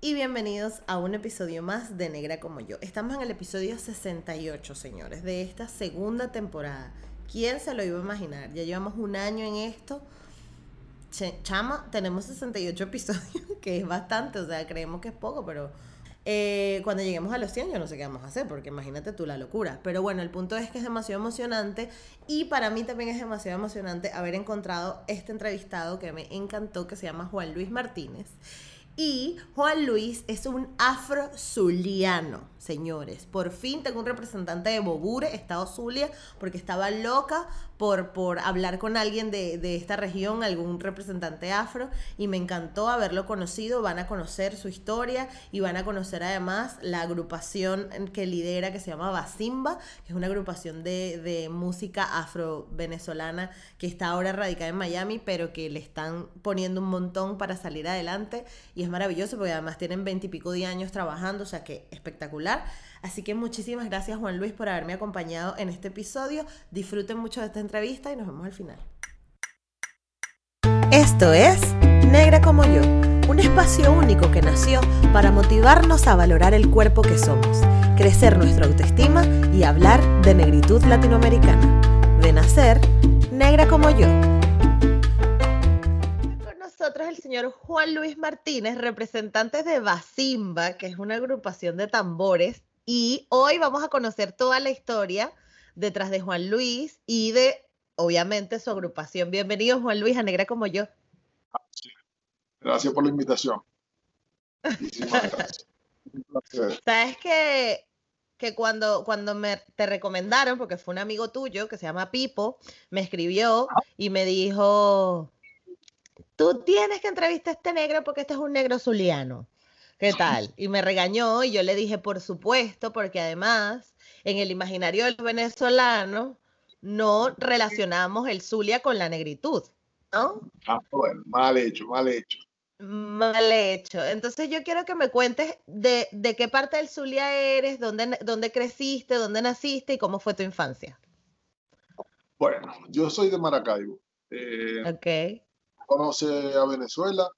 y bienvenidos a un episodio más de Negra como yo. Estamos en el episodio 68, señores, de esta segunda temporada. ¿Quién se lo iba a imaginar? Ya llevamos un año en esto. chama, tenemos 68 episodios, que es bastante, o sea, creemos que es poco, pero eh, cuando lleguemos a los 100 yo no sé qué vamos a hacer, porque imagínate tú la locura. Pero bueno, el punto es que es demasiado emocionante y para mí también es demasiado emocionante haber encontrado este entrevistado que me encantó, que se llama Juan Luis Martínez. Y Juan Luis es un afro-zuliano, señores. Por fin tengo un representante de Bobure, Estado Zulia, porque estaba loca por, por hablar con alguien de, de, esta región, algún representante afro, y me encantó haberlo conocido. Van a conocer su historia y van a conocer además la agrupación que lidera, que se llama Basimba, que es una agrupación de, de música afro-venezolana que está ahora radicada en Miami, pero que le están poniendo un montón para salir adelante. Y es maravilloso porque además tienen veintipico de años trabajando, o sea que espectacular. Así que muchísimas gracias Juan Luis por haberme acompañado en este episodio. Disfruten mucho de esta entrevista y nos vemos al final. Esto es Negra como yo, un espacio único que nació para motivarnos a valorar el cuerpo que somos, crecer nuestra autoestima y hablar de negritud latinoamericana. De nacer, negra como yo nosotros el señor Juan Luis Martínez, representante de Basimba, que es una agrupación de tambores, y hoy vamos a conocer toda la historia detrás de Juan Luis y de, obviamente, su agrupación. Bienvenido, Juan Luis, a Negra como yo. Gracias por la invitación. Sabes que, que cuando, cuando me, te recomendaron, porque fue un amigo tuyo que se llama Pipo, me escribió y me dijo, tú tienes que entrevistar a este negro porque este es un negro zuliano. ¿Qué tal? Y me regañó y yo le dije, por supuesto, porque además en el imaginario del venezolano no relacionamos el Zulia con la negritud, ¿no? Ah, bueno, mal hecho, mal hecho. Mal hecho. Entonces yo quiero que me cuentes de, qué parte del Zulia eres, dónde, dónde creciste, dónde naciste y cómo fue tu infancia. Bueno, yo soy de Maracaibo. Eh, ok conoce a Venezuela,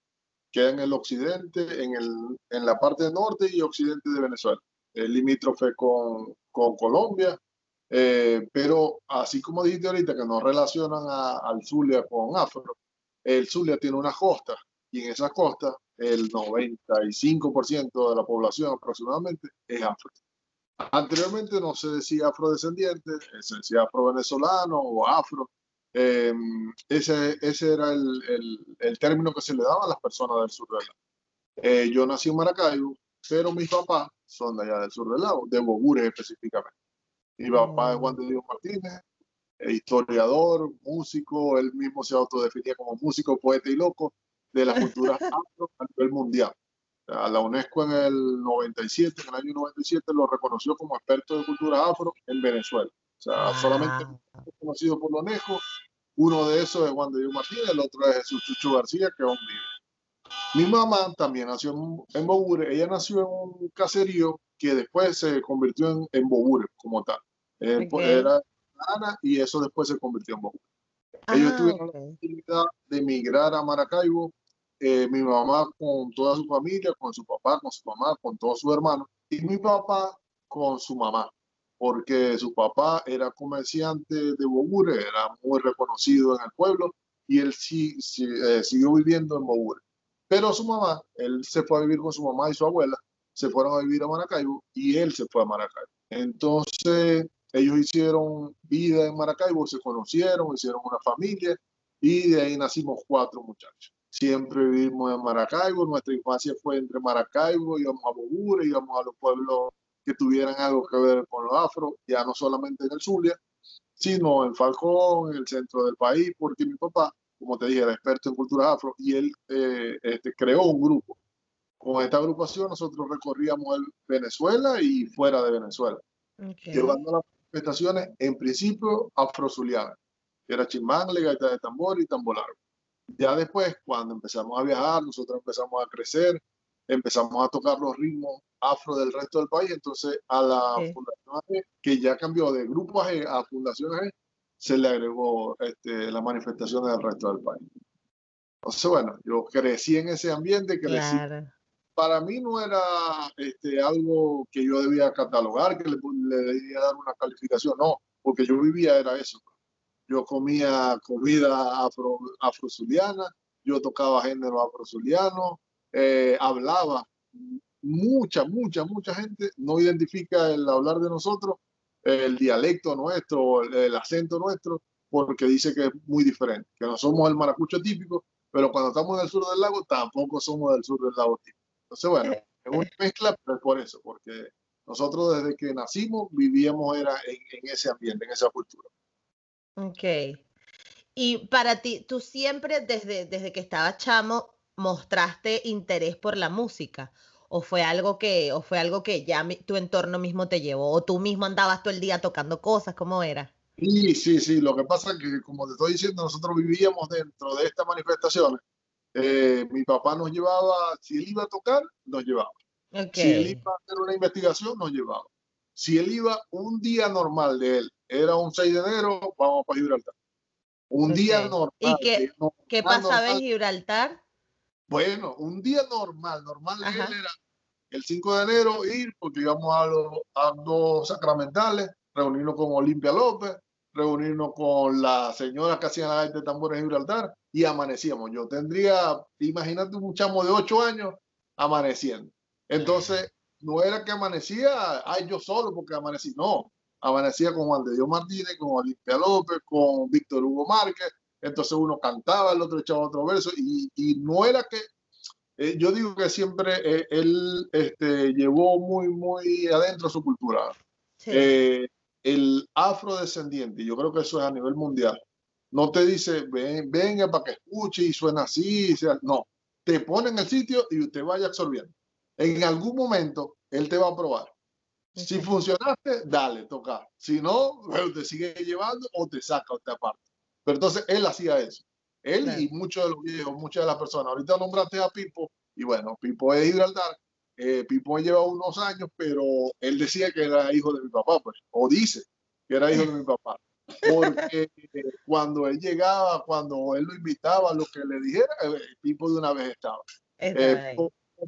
queda en el occidente, en, el, en la parte norte y occidente de Venezuela, el limítrofe con, con Colombia, eh, pero así como dijiste ahorita que nos relacionan al Zulia con Afro, el Zulia tiene una costa y en esa costa el 95% de la población aproximadamente es afro. Anteriormente no se decía afrodescendiente, se decía afro-venezolano o afro, Em, ese, ese era el, el, término que se le daba a las personas del sur del lago. Eh, yo nací en Maracaibo, pero mis papás son de allá del sur del lago, de Bogures específicamente. Mi papá es Juan de Dios Martínez, eh, historiador, músico, él mismo se autodefinía como músico, poeta y loco de la cultura afro a nivel mundial. A la UNESCO en el 97, en el año 97, lo reconoció como experto de cultura afro en Venezuela. O sea, solamente ah. conocido por lo lejos. Uno de esos es Juan de Dios Martínez, el otro es Jesús Chucho García, que un vive. Mi mamá también nació en, Bogure. Ella nació en un caserío que después se convirtió en, en Bogure como tal. Eh, pues, era Ana y eso después se convirtió en Bogure. Ellos ah, tuvieron la oportunidad de emigrar a Maracaibo. Eh, mi mamá con toda su familia, con su papá, con su mamá, con todos sus hermanos. Y mi papá con su mamá porque su papá era comerciante de Bogure, era muy reconocido en el pueblo y él sí, eh, siguió viviendo en Bogure. Pero su mamá, él se fue a vivir con su mamá y su abuela, se fueron a vivir a Maracaibo y él se fue a Maracaibo. Entonces ellos hicieron vida en Maracaibo, se conocieron, hicieron una familia y de ahí nacimos cuatro muchachos. Siempre vivimos en Maracaibo, nuestra infancia fue entre Maracaibo, íbamos a Bogure, íbamos a los pueblos que tuvieran algo que ver con los afro, ya no solamente en el Zulia, sino en Falcón, en el centro del país, porque mi papá como te dije, era experto en cultura afro y él eh, este, creó un grupo. Con esta agrupación nosotros recorríamos el Venezuela y fuera de Venezuela, llevando las manifestaciones en principio afrozulianas, que era chimangle, gaita de tambor y tambolar. Ya después, cuando empezamos a viajar, nosotros empezamos a crecer, empezamos a tocar los ritmos afro del resto del país, entonces a la Fundación que ya cambió de grupo AG a Fundación AG, se le agregó este, las manifestaciones del resto del país. Entonces, bueno, yo crecí en ese ambiente, crecí. Para mí no era este, algo que yo debía catalogar, que le, debía dar una calificación, no, porque yo vivía era eso. Yo comía comida afro, afrozuliana, yo tocaba género afrozuliano, eh, hablaba. Mucha, mucha, mucha gente no identifica el hablar de nosotros el dialecto nuestro, el, acento nuestro, porque dice que es muy diferente, que no somos el maracucho típico, pero cuando estamos en el sur del lago tampoco somos del sur del lago típico. Entonces, bueno, eh, es una eh. mezcla, pero es por eso, porque nosotros desde que nacimos vivíamos era en, ese ambiente, en esa cultura. Ok. Y para ti, tú siempre desde, desde que estabas chamo mostraste interés por la música o fue algo que, o fue algo que ya tu entorno mismo te llevó, o tú mismo andabas todo el día tocando cosas, ¿cómo era? Sí, sí, sí, lo que pasa es que, como te estoy diciendo, nosotros vivíamos dentro de estas manifestaciones. Eh, mi papá nos llevaba, si él iba a tocar, nos llevaba. Si él iba a hacer una investigación, nos llevaba. Si él iba un día normal de él, era un 6 de enero, vamos para Gibraltar. Un día normal. ¿Y qué, ¿qué pasaba en Gibraltar? Bueno, un día normal, normal él era el 5 de enero ir, porque íbamos a los dos sacramentales, reunirnos con Olimpia López, reunirnos con la señora que hacían la de tambores en Gibraltar y amanecíamos. Yo tendría, imagínate un chamo de 8 años amaneciendo. Entonces, no era que amanecía, ay, yo solo porque amanecí, no. Amanecía con Juan de Dios Martínez, con Olimpia López, con Víctor Hugo Márquez, entonces uno cantaba, el otro echaba otro verso, y, y no era que, eh, yo digo que siempre eh, él este, llevó muy, muy adentro su cultura. Eh, el afrodescendiente, yo creo que eso es a nivel mundial, no te dice, Ven, venga para que escuche y suena así, sea, no, te pone en el sitio y usted vaya absorbiendo. En algún momento él te va a probar. Si funcionaste, dale, toca. Si no, te sigue llevando o te saca o te. Pero entonces él hacía eso. Él y muchos de los viejos, muchas de las personas. Ahorita nombraste a Pipo, y bueno, Pipo es Gibraltar. Eh, Pipo lleva unos años, pero él decía que era hijo de mi papá, pues, o dice que era hijo de mi papá. Porque cuando él llegaba, cuando él lo invitaba, lo que le dijera, eh, Pipo de una vez estaba. Eh,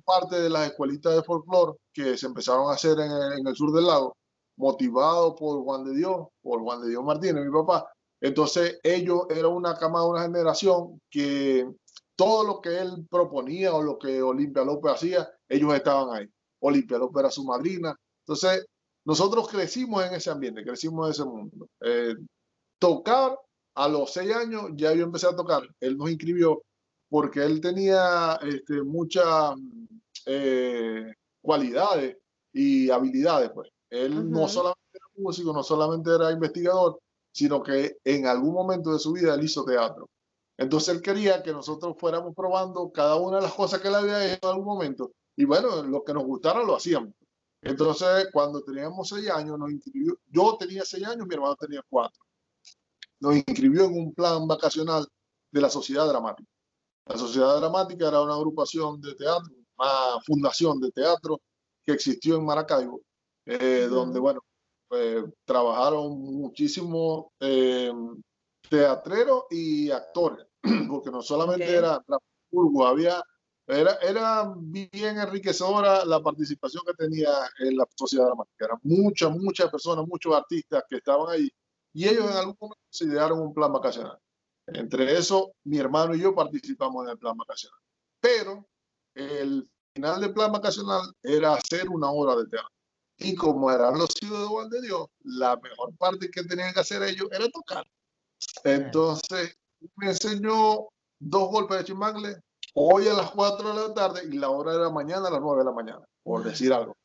parte de las escuelitas de folclore que se empezaron a hacer en el, en el sur del lago, motivado por Juan de Dios, por Juan de Dios Martínez, mi papá, entonces ellos eran una camada, una generación que todo lo que él proponía o lo que Olimpia López hacía, ellos estaban ahí. Olimpia López era su madrina. Entonces nosotros crecimos en ese ambiente, crecimos en ese mundo. Eh, tocar a los seis años, ya yo empecé a tocar. Él nos inscribió porque él tenía este, muchas eh, cualidades y habilidades. Pues. Él no solamente era músico, no solamente era investigador, sino que en algún momento de su vida él hizo teatro. Entonces él quería que nosotros fuéramos probando cada una de las cosas que él había hecho en algún momento. Y bueno, lo que nos gustara lo hacíamos. Entonces, cuando teníamos seis años, nos inscribió, yo tenía seis años, mi hermano tenía cuatro. Nos inscribió en un plan vacacional de la Sociedad Dramática. La Sociedad Dramática era una agrupación de teatro, una fundación de teatro que existió en Maracaibo, eh, donde, bueno, pues, trabajaron muchísimo eh, teatreros y actores, porque no solamente era dramaturgo, había, era, era bien enriquecedora la participación que tenía en la sociedad dramática. Eran muchas, muchas personas, muchos artistas que estaban ahí, y ellos en algún momento se idearon un plan vacacional. Entre eso, mi hermano y yo participamos en el plan vacacional. Pero el final del plan vacacional era hacer una obra de teatro. Y como eran los hijos de Dios, la mejor parte que tenían que hacer ellos era tocar. Entonces, me enseñó dos golpes de chimangle, hoy a las 4 de la tarde y la hora de la mañana a las 9 de la mañana, por decir algo.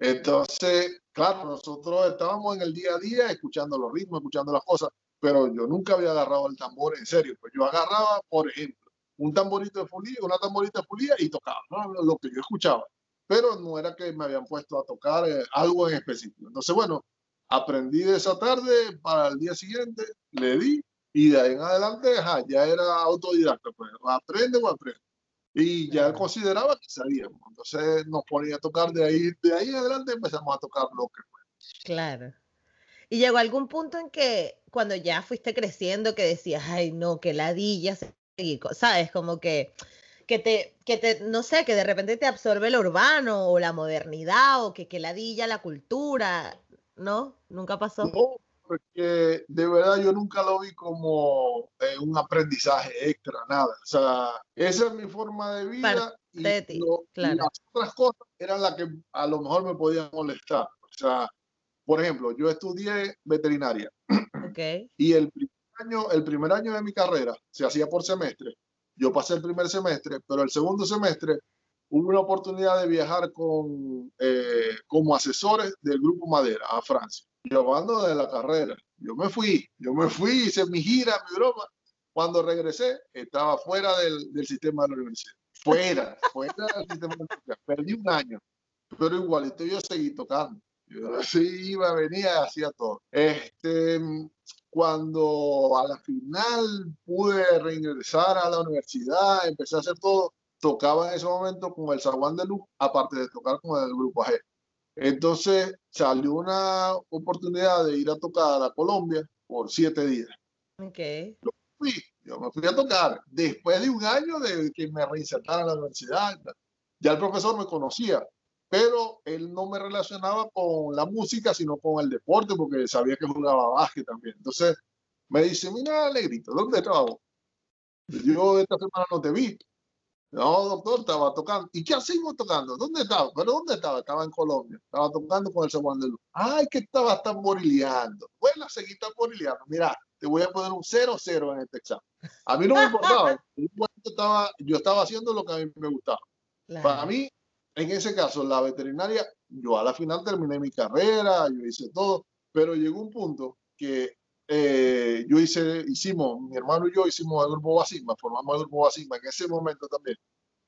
Entonces, claro, nosotros estábamos en el día a día escuchando los ritmos, escuchando las cosas, pero yo nunca había agarrado el tambor en serio. Pues yo agarraba, por ejemplo, un tamborito de fulía, una tamborita de fulía y tocaba, ¿no? lo que yo escuchaba. Pero no era que me habían puesto a tocar eh, algo en específico. Entonces, bueno, aprendí de esa tarde para el día siguiente, le di y de ahí en adelante ya era autodidacta. Pues aprende o aprende. Y ya consideraba que sabíamos. Entonces nos ponía a tocar de ahí, de ahí en adelante empezamos a tocar lo que fue. Claro. Y llegó algún punto en que cuando ya fuiste creciendo que decías, ay no, que ladilla, ¿sabes? Como que, que te, que te, no sé, que de repente te absorbe lo urbano o la modernidad o que, que ladilla la cultura, ¿no? Nunca pasó. No, porque de verdad yo nunca lo vi como eh, un aprendizaje extra, nada. O sea, esa es mi forma de vida. y, las otras cosas eran las que a lo mejor me podían molestar. O sea, por ejemplo, yo estudié veterinaria. Okay. Y el primer, año, el primer año de mi carrera se hacía por semestre. Yo pasé el primer semestre, pero el segundo semestre hubo una oportunidad de viajar con, eh, como asesores del Grupo Madera a Francia, llevando de la carrera. Yo me fui, yo me fui, hice mi gira, mi broma. Cuando regresé, estaba fuera del, del sistema de la universidad. Fuera, fuera del sistema de la universidad. Perdí un año, pero igualito yo seguí tocando. Yo sí iba, venía, hacía todo. Este, cuando a la final pude reingresar a la universidad, empecé a hacer todo, tocaba en ese momento con el Zaguán de Luz, aparte de tocar con el grupo AG. Entonces salió una oportunidad de ir a tocar a Colombia por siete días. Okay. Yo, fui, yo me fui a tocar después de un año de que me reinsertara en la universidad. Ya el profesor me conocía, pero él no me relacionaba con la música, sino con el deporte, porque sabía que jugaba básquet también. Entonces me dice, mira, Alegrito, ¿dónde trabajo? Yo esta semana no te vi. No, doctor, estaba tocando. ¿Y qué hacemos tocando? ¿Dónde estaba? ¿Pero dónde estaba? Estaba en Colombia. Estaba tocando con el segundo de luz. Ay, que estabas tamborileando. Bueno, seguí tamborileando. Mira, te voy a poner un 0-0 en este examen. A mí no me importaba. yo estaba haciendo lo que a mí me gustaba. Para mí, en ese caso, la veterinaria, yo a la final terminé mi carrera, yo hice todo, pero llegó un punto que eh, yo hice, hicimos, mi hermano y yo hicimos el grupo Basimba, formamos el grupo Basimba en ese momento también.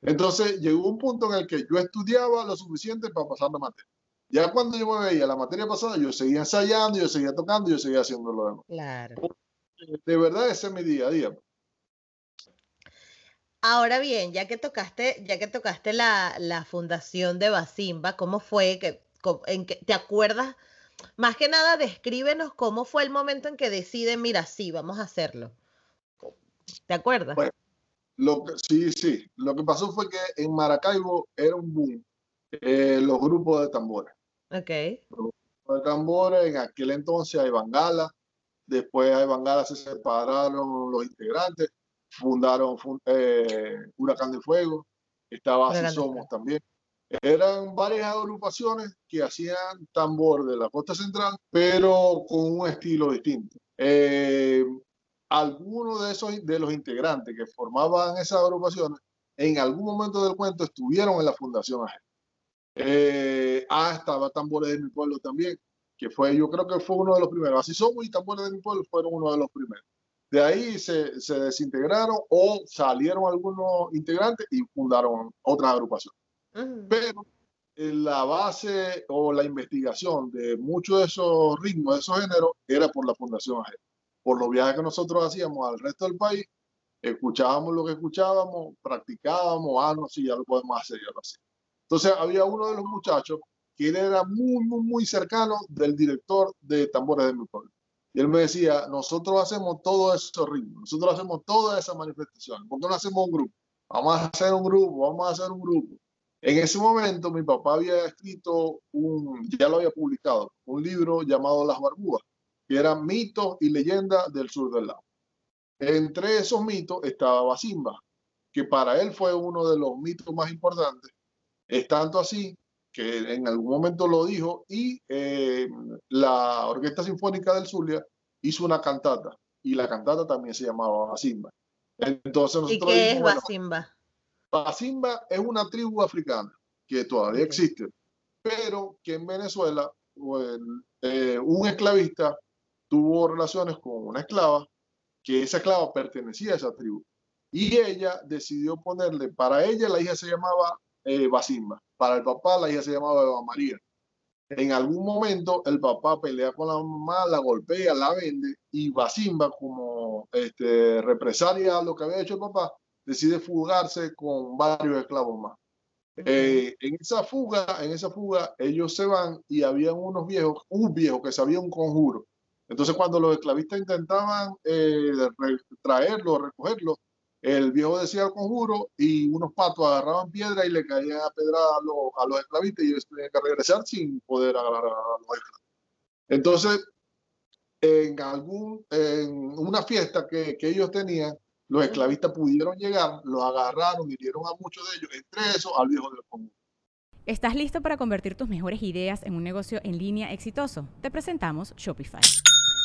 Entonces llegó un punto en el que yo estudiaba lo suficiente para pasar la materia. Ya cuando yo me veía la materia pasada, yo seguía ensayando, yo seguía tocando, yo seguía haciendo lo demás. Claro. De verdad, ese es mi día a día. Ahora bien, ya que tocaste, ya que tocaste la, la fundación de Basimba, ¿cómo fue? Que, en que, ¿Te acuerdas? Más que nada, descríbenos cómo fue el momento en que deciden, mira, sí, vamos a hacerlo. ¿Te acuerdas? lo sí, sí. Lo que pasó fue que en Maracaibo era un boom eh, los grupos de tambores. Ok. Los grupos de tambores, en aquel entonces hay Bangala, después hay Bangala se separaron los integrantes fundaron eh, Huracán de Fuego, estaba Así Somos también. Eran varias agrupaciones que hacían tambor de la costa central, pero con un estilo distinto. Eh, algunos de esos de los integrantes que formaban esas agrupaciones en algún momento del cuento estuvieron en la fundación AG. Eh, ah, estaba Tambores de mi pueblo también, que fue, yo creo que fue uno de los primeros. Así somos y Tambores de mi pueblo fueron uno de los primeros. De ahí se, se, desintegraron o salieron algunos integrantes y fundaron otras agrupaciones. Pero la base o la investigación de muchos de esos ritmos, de esos géneros, era por la Fundación AG. Por los viajes que nosotros hacíamos al resto del país, escuchábamos lo que escuchábamos, practicábamos, ah, no, sí, ya lo podemos hacer, ya lo hacíamos. Entonces había uno de los muchachos que era muy, muy, muy cercano del director de Tambores de mi pueblo. Y él me decía, nosotros hacemos todo esos ritmos, nosotros hacemos toda esa manifestación. ¿Por qué no hacemos un grupo? Vamos a hacer un grupo, vamos a hacer un grupo. En ese momento mi papá había escrito un, ya lo había publicado, un libro llamado Las Barbúas, que eran mitos y leyendas del sur del lago. Entre esos mitos estaba Basimba, que para él fue uno de los mitos más importantes. Es tanto así que en algún momento lo dijo, y eh, la Orquesta Sinfónica del Zulia hizo una cantata, y la cantata también se llamaba Basimba. Entonces ¿Y qué es Basimba? Basimba es una tribu africana que todavía existe, pero que en Venezuela pues, eh, un esclavista tuvo relaciones con una esclava, que esa esclava pertenecía a esa tribu. Y ella decidió ponerle, para ella la hija se llamaba eh, para el papá la hija se llamaba Eva María. En algún momento el papá pelea con la mamá, la golpea, la vende y Basimba, como este, represalia a lo que había hecho el papá, decide fugarse con varios esclavos más. Eh, en esa fuga, en esa fuga, ellos se van y habían unos viejos, un viejo que sabía un conjuro. Entonces, cuando los esclavistas intentaban eh, traerlo, recogerlo, el viejo decía el conjuro y unos patos agarraban piedra y le caían a pedrada a, los, a los esclavistas y ellos tenían que regresar sin poder agarrar a los esclavistas. Entonces, en algún, en una fiesta que, que ellos tenían, los esclavistas pudieron llegar, los agarraron, hirieron a muchos de ellos, entre esos al viejo del conjuro. ¿Estás listo para convertir tus mejores ideas en un negocio en línea exitoso? Te presentamos Shopify.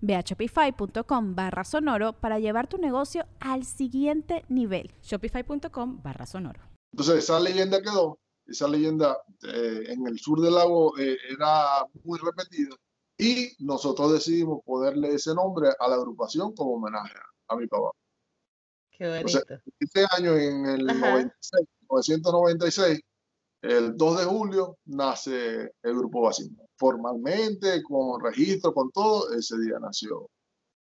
Ve a shopify.com barra sonoro para llevar tu negocio al siguiente nivel. Shopify.com barra sonoro. Entonces esa leyenda quedó, esa leyenda eh, en el sur del lago eh, era muy repetida y nosotros decidimos ponerle ese nombre a la agrupación como homenaje a, mi papá. Qué bonito. este año, en el 1996, el 2 de julio, nace el grupo Basimba formalmente, con registro, con todo, ese día nació.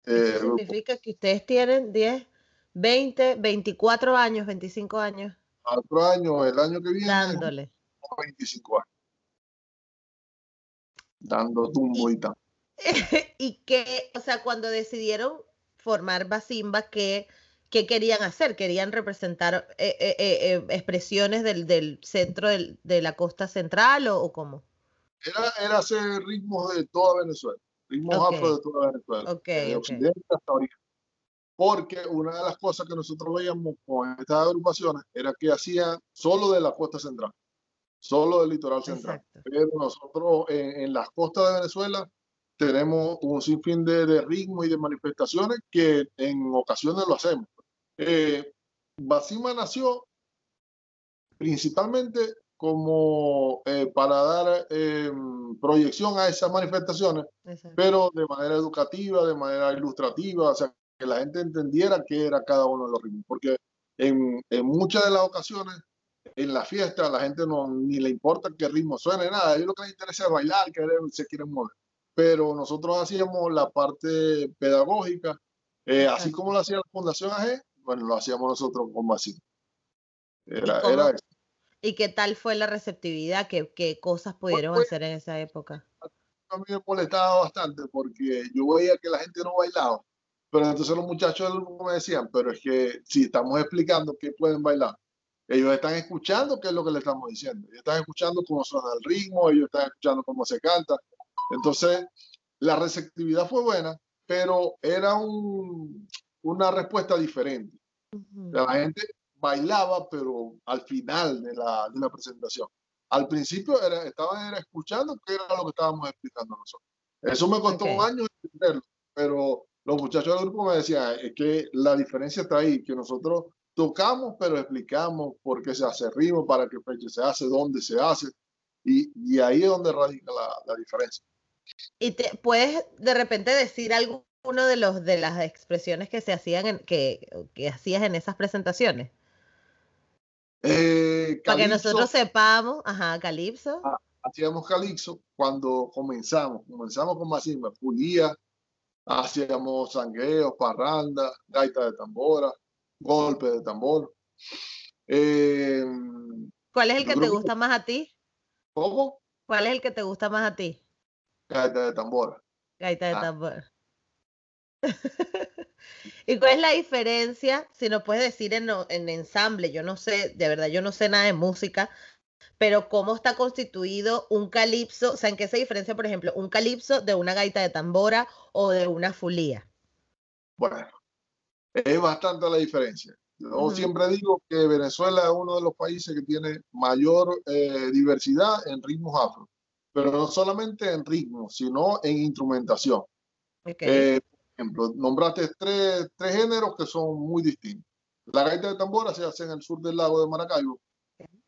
Eh, significa que ustedes tienen 10, 20, 24 años, 25 años. 4 años, el año que viene. Dándole. 25 años. Dando tumbo y, tal. y que, o sea, cuando decidieron formar Basimba, ¿qué, qué querían hacer? ¿Querían representar eh, eh, expresiones del, del centro del, de la costa central o, o cómo? Era, era hacer ritmos de toda Venezuela, ritmos afro de toda Venezuela, okay, de Occidente hasta Oriente. Porque una de las cosas que nosotros veíamos con estas agrupaciones era que hacían solo de la costa central, solo del litoral central. Pero nosotros en, las costas de Venezuela tenemos un sinfín de, de ritmos y de manifestaciones que en ocasiones lo hacemos. Eh, Basima nació principalmente como eh, para dar eh, proyección a esas manifestaciones, pero de manera educativa, de manera ilustrativa, o sea, que la gente entendiera qué era cada uno de los ritmos, porque en, en muchas de las ocasiones, en la fiesta, la gente no ni le importa qué ritmo suene, nada, a ellos lo que les interesa es bailar, que se quieren mover. Pero nosotros hacíamos la parte pedagógica, eh, así como lo hacía la Fundación AG, bueno, lo hacíamos nosotros con Basín. Era, era eso. ¿Y qué tal fue la receptividad? ¿Qué, qué cosas pudieron hacer en esa época? A mí me molestaba bastante porque yo veía que la gente no bailaba. Pero entonces los muchachos me decían, pero es que si estamos explicando que pueden bailar, ellos están escuchando qué es lo que le estamos diciendo. Ellos están escuchando cómo suena el ritmo, ellos están escuchando cómo se canta. Entonces, la receptividad fue buena, pero era un, una respuesta diferente. La gente bailaba, pero al final de la, de la presentación. Al principio era, estaban era escuchando qué era lo que estábamos explicando nosotros. Eso me costó un año entenderlo, pero los muchachos del grupo me decían es que la diferencia está ahí, que nosotros tocamos, pero explicamos por qué se hace ritmo, para qué fecha se hace, dónde se hace, y, y ahí es donde radica la, la diferencia. ¿Y te puedes de repente decir alguno de los de las expresiones que se hacían en, que, que hacías en esas presentaciones? Eh, Para que nosotros sepamos, ajá, Calipso. Ah, hacíamos Calipso cuando comenzamos, comenzamos con Masimba, pulía, hacíamos sangueos, parranda, gaita de tambora, golpe de tambor. Eh, ¿Cuál es el que te gusta más a ti? ¿Cómo? ¿Cuál es el que te gusta más a ti? Gaita de tambora. Gaita de ah. tambora. ¿Y cuál es la diferencia? Si nos puedes decir en, en, ensamble, yo no sé, de verdad, yo no sé nada de música, pero cómo está constituido un calipso, o sea, en qué se diferencia, por ejemplo, un calipso de una gaita de tambora o de una fulía. Bueno, es bastante la diferencia. Yo siempre digo que Venezuela es uno de los países que tiene mayor eh, diversidad en ritmos afro, pero no solamente en ritmos, sino en instrumentación. Eh, por ejemplo, nombraste tres, tres géneros que son muy distintos. La gaita de tambora se hace en el sur del lago de Maracaibo,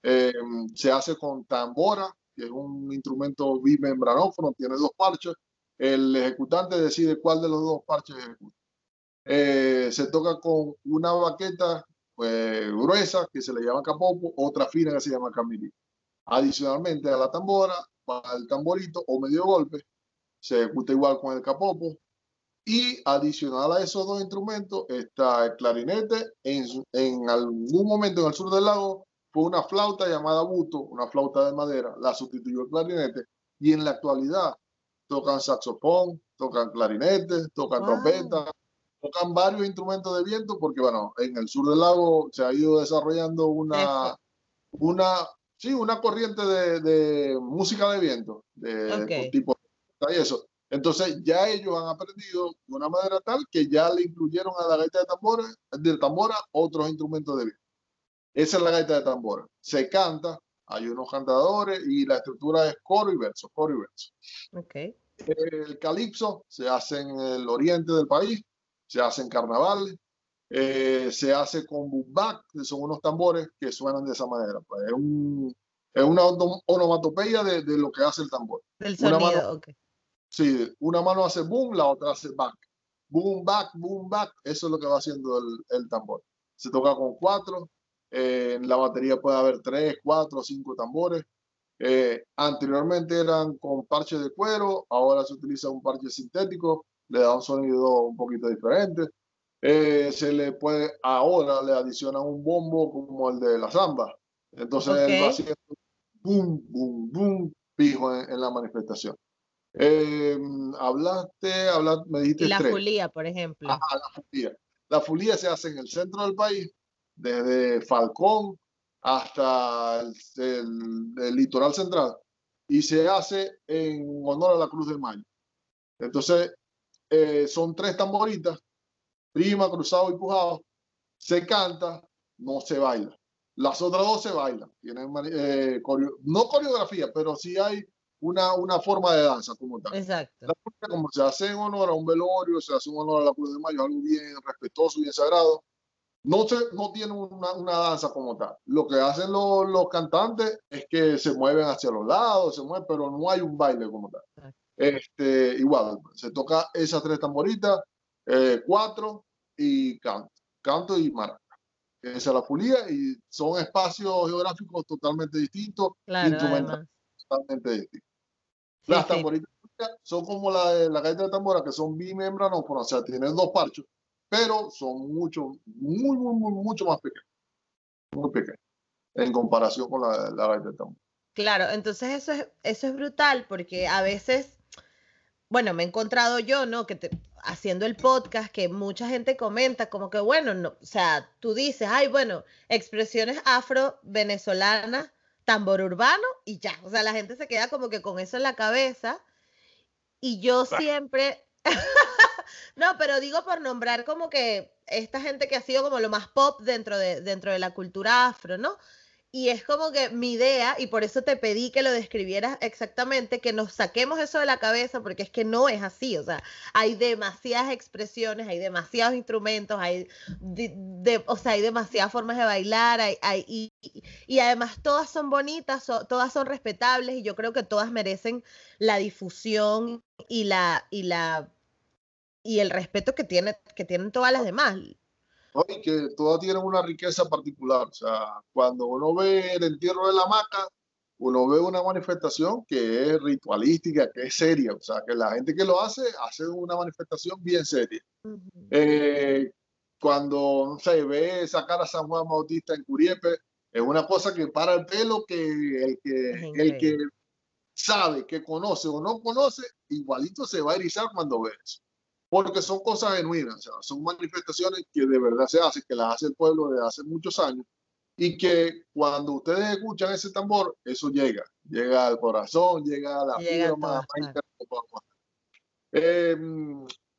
eh, se hace con tambora, que es un instrumento bimembranófono, tiene dos parches. El ejecutante decide cuál de los dos parches ejecuta. Eh, se toca con una baqueta pues, gruesa que se le llama capopo, otra fina que se llama camilí. Adicionalmente a la tambora va el tamborito o medio golpe, se ejecuta igual con el capopo. Y adicional a esos dos instrumentos está el clarinete. En, en algún momento en el sur del lago fue una flauta llamada buto, una flauta de madera, la sustituyó el clarinete y en la actualidad tocan saxofón, tocan clarinete, tocan trompeta, tocan varios instrumentos de viento porque bueno, en el sur del lago se ha ido desarrollando una, una, sí, una corriente de, música de viento, de, tipo y eso. Entonces ya ellos han aprendido de una manera tal que ya le incluyeron a la gaita de tambora, de tambora otros instrumentos de viento. Esa es la gaita de tambora. Se canta, hay unos cantadores y la estructura es coro y verso, coro y verso. Okay. El calipso se hace en el oriente del país, se hace en carnaval, eh, se hace con bumbac, que son unos tambores que suenan de esa manera. Pues es, un, es una onomatopeya de, de, lo que hace el tambor. Del sonido, una mano, Sí, una mano hace boom, la otra hace back. Boom, back, boom, back. Eso es lo que va haciendo el, el tambor. Se toca con cuatro, en la batería puede haber tres, cuatro, cinco tambores. Eh, anteriormente eran con parches de cuero, ahora se utiliza un parche sintético, le da un sonido un poquito diferente. Eh, se le puede, ahora le adiciona un bombo como el de la samba. Entonces va haciendo boom, boom, boom, fijo en, la manifestación. Eh, hablaste, hablaste, me dijiste. la fulía, por ejemplo. la fulía. La fulía se hace en el centro del país, desde Falcón hasta el, litoral central, y se hace en honor a la Cruz de Mayo. Entonces, eh, son tres tamboritas, prima, cruzado y pujado, se canta, no se baila. Las otras dos se bailan, tienen eh, no coreografía, pero sí hay una, una forma de danza como tal. Exacto. como se hace en honor a un velorio, se hace en honor a la Cruz de Mayo, algo bien respetuoso, bien sagrado, no, se, no tiene una, una, danza como tal. Lo que hacen los, los, cantantes es que se mueven hacia los lados, se mueven, pero no hay un baile como tal. Este, igual, se toca esas tres tamboritas, eh, cuatro y canto, canto y maraca. Esa es la fulía y son espacios geográficos totalmente distintos, claro, totalmente distintos. Las tamboritas son como la de la gaita de tambora, que son bimembranos, o sea, tienen dos parchos pero son mucho, muy, muy, muy, mucho más pequeños. Muy pequeños en comparación con la, la de tambor. Claro, entonces eso es, eso es brutal porque a veces, bueno, me he encontrado yo, ¿no? Que haciendo el podcast, que mucha gente comenta como que, bueno, no, o sea, tú dices, ay, bueno, expresiones afro-venezolanas, tambor urbano y ya. O sea, la gente se queda como que con eso en la cabeza. Y yo siempre, no, pero digo por nombrar como que esta gente que ha sido como lo más pop dentro de, dentro de la cultura afro, ¿no? Y es como que mi idea, y por eso te pedí que lo describieras exactamente, que nos saquemos eso de la cabeza, porque es que no es así, o sea, hay demasiadas expresiones, hay demasiados instrumentos, hay, de, o sea, hay demasiadas formas de bailar, hay, y, y, además todas son bonitas, todas son respetables, y yo creo que todas merecen la difusión y la, y la y el respeto que, tiene, que tienen todas las demás. Y que todas tienen una riqueza particular. O sea, cuando uno ve el entierro de la maca, uno ve una manifestación que es ritualística, que es seria. O sea, que la gente que lo hace, hace una manifestación bien seria. Eh, cuando, no sé, ve sacar a San Juan Bautista en Curiepe, es una cosa que para el pelo que el que, el que sabe, que conoce o no conoce, igualito se va a erizar cuando ve eso. Porque son cosas genuinas, o sea, son manifestaciones que de verdad se hacen, que las hace el pueblo desde hace muchos años y que cuando ustedes escuchan ese tambor, eso llega, llega al corazón, llega a la llega más, eh,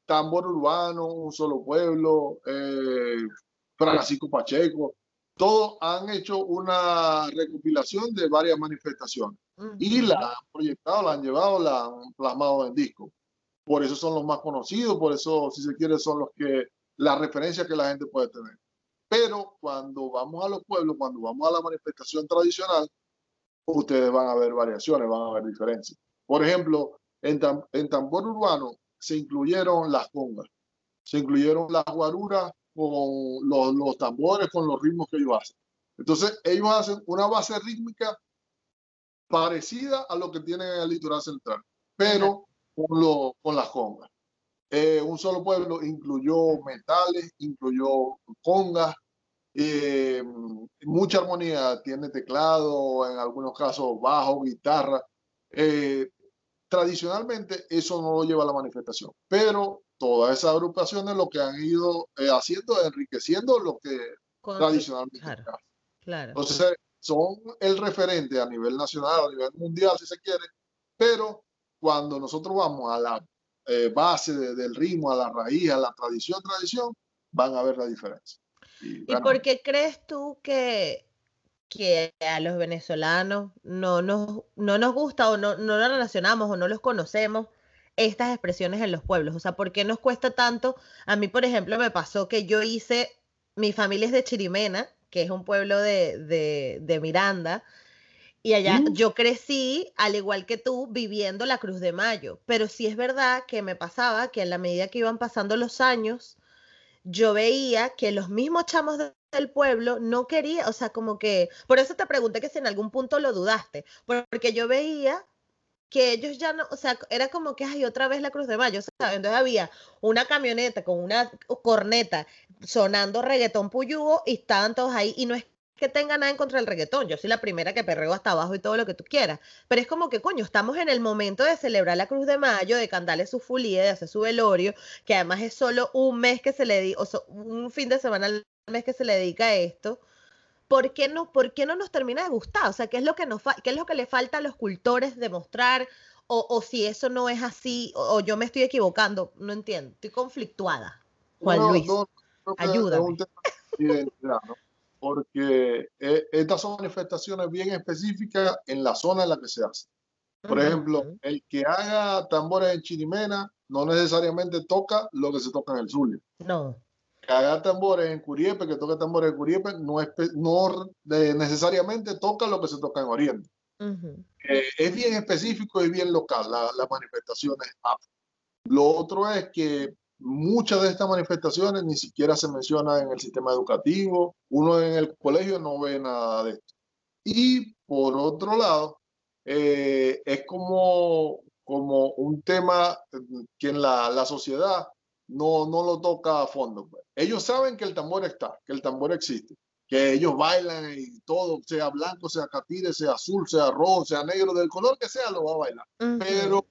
tambor urbano, un solo pueblo, eh, Francisco Pacheco, todos han hecho una recopilación de varias manifestaciones y la han proyectado, la han llevado, la han plasmado en disco. Por eso son los más conocidos, por eso, si se quiere, son los que, la referencia que la gente puede tener. Pero cuando vamos a los pueblos, cuando vamos a la manifestación tradicional, ustedes van a ver variaciones, van a ver diferencias. Por ejemplo, en, en tambor urbano se incluyeron las congas, se incluyeron las guaruras con los, los, tambores, con los ritmos que ellos hacen. Entonces, ellos hacen una base rítmica parecida a lo que tienen en el litoral central, pero con, lo, con las congas. Eh, un solo pueblo incluyó metales, incluyó congas, eh, mucha armonía, tiene teclado, en algunos casos bajo, guitarra. Eh, tradicionalmente eso no lo lleva a la manifestación, pero todas esas agrupaciones lo que han ido haciendo es enriqueciendo lo que tradicionalmente claro, claro. Entonces, son el referente a nivel nacional, a nivel mundial, si se quiere, pero cuando nosotros vamos a la eh, base de, del ritmo, a la raíz, a la tradición, tradición, van a ver la diferencia. ¿Y, ¿Y por qué crees tú que que a los venezolanos no nos, no nos gusta o no, no lo relacionamos o no los conocemos estas expresiones en los pueblos. O sea, ¿por qué nos cuesta tanto? A mí, por ejemplo, me pasó que yo hice, mi familia es de Chirimena, que es un pueblo de, de, de Miranda, y allá mm. yo crecí, al igual que tú, viviendo la Cruz de Mayo. Pero sí es verdad que me pasaba que en la medida que iban pasando los años, yo veía que los mismos chamos del pueblo no quería, o sea, como que, por eso te pregunté que si en algún punto lo dudaste, porque yo veía que ellos ya no, o sea, era como que, ay, otra vez la Cruz de Mayo, ¿sabes? Entonces había una camioneta con una corneta sonando reggaetón puyugo y estaban todos ahí, y no es que tenga nada en contra del reggaetón. Yo soy la primera que perreo hasta abajo y todo lo que tú quieras. Pero es como que, coño, estamos en el momento de celebrar la Cruz de Mayo, de cantarle su fulía, de hacer su velorio, que además es solo un mes que se le di, o un fin de semana al mes que se le dedica a esto. ¿Por qué, no, ¿Por qué no nos termina de gustar? O sea, ¿qué es lo que, nos qué es lo que le falta a los cultores demostrar? O, o si eso no es así, o, yo me estoy equivocando, no entiendo, estoy conflictuada. Juan Luis, ayúdame porque eh, estas son manifestaciones bien específicas en la zona en la que se hace. Por ejemplo, el que haga tambores en Chirimena no necesariamente toca lo que se toca en el Zulia. No. Que haga tambores en Curiepe, que toque tambores en Curiepe, no, es, no necesariamente toca lo que se toca en Oriente. Eh, es bien específico y bien local la, las manifestaciones Lo otro es que Muchas de estas manifestaciones ni siquiera se mencionan en el sistema educativo, uno en el colegio no ve nada de esto. Y por otro lado, eh, es como, como un tema que en la, la sociedad no, no lo toca a fondo. Pues. Ellos saben que el tambor está, que el tambor existe, que ellos bailan y todo, sea blanco, sea catire, sea azul, sea rojo, sea negro, del color que sea, lo va a bailar. Pero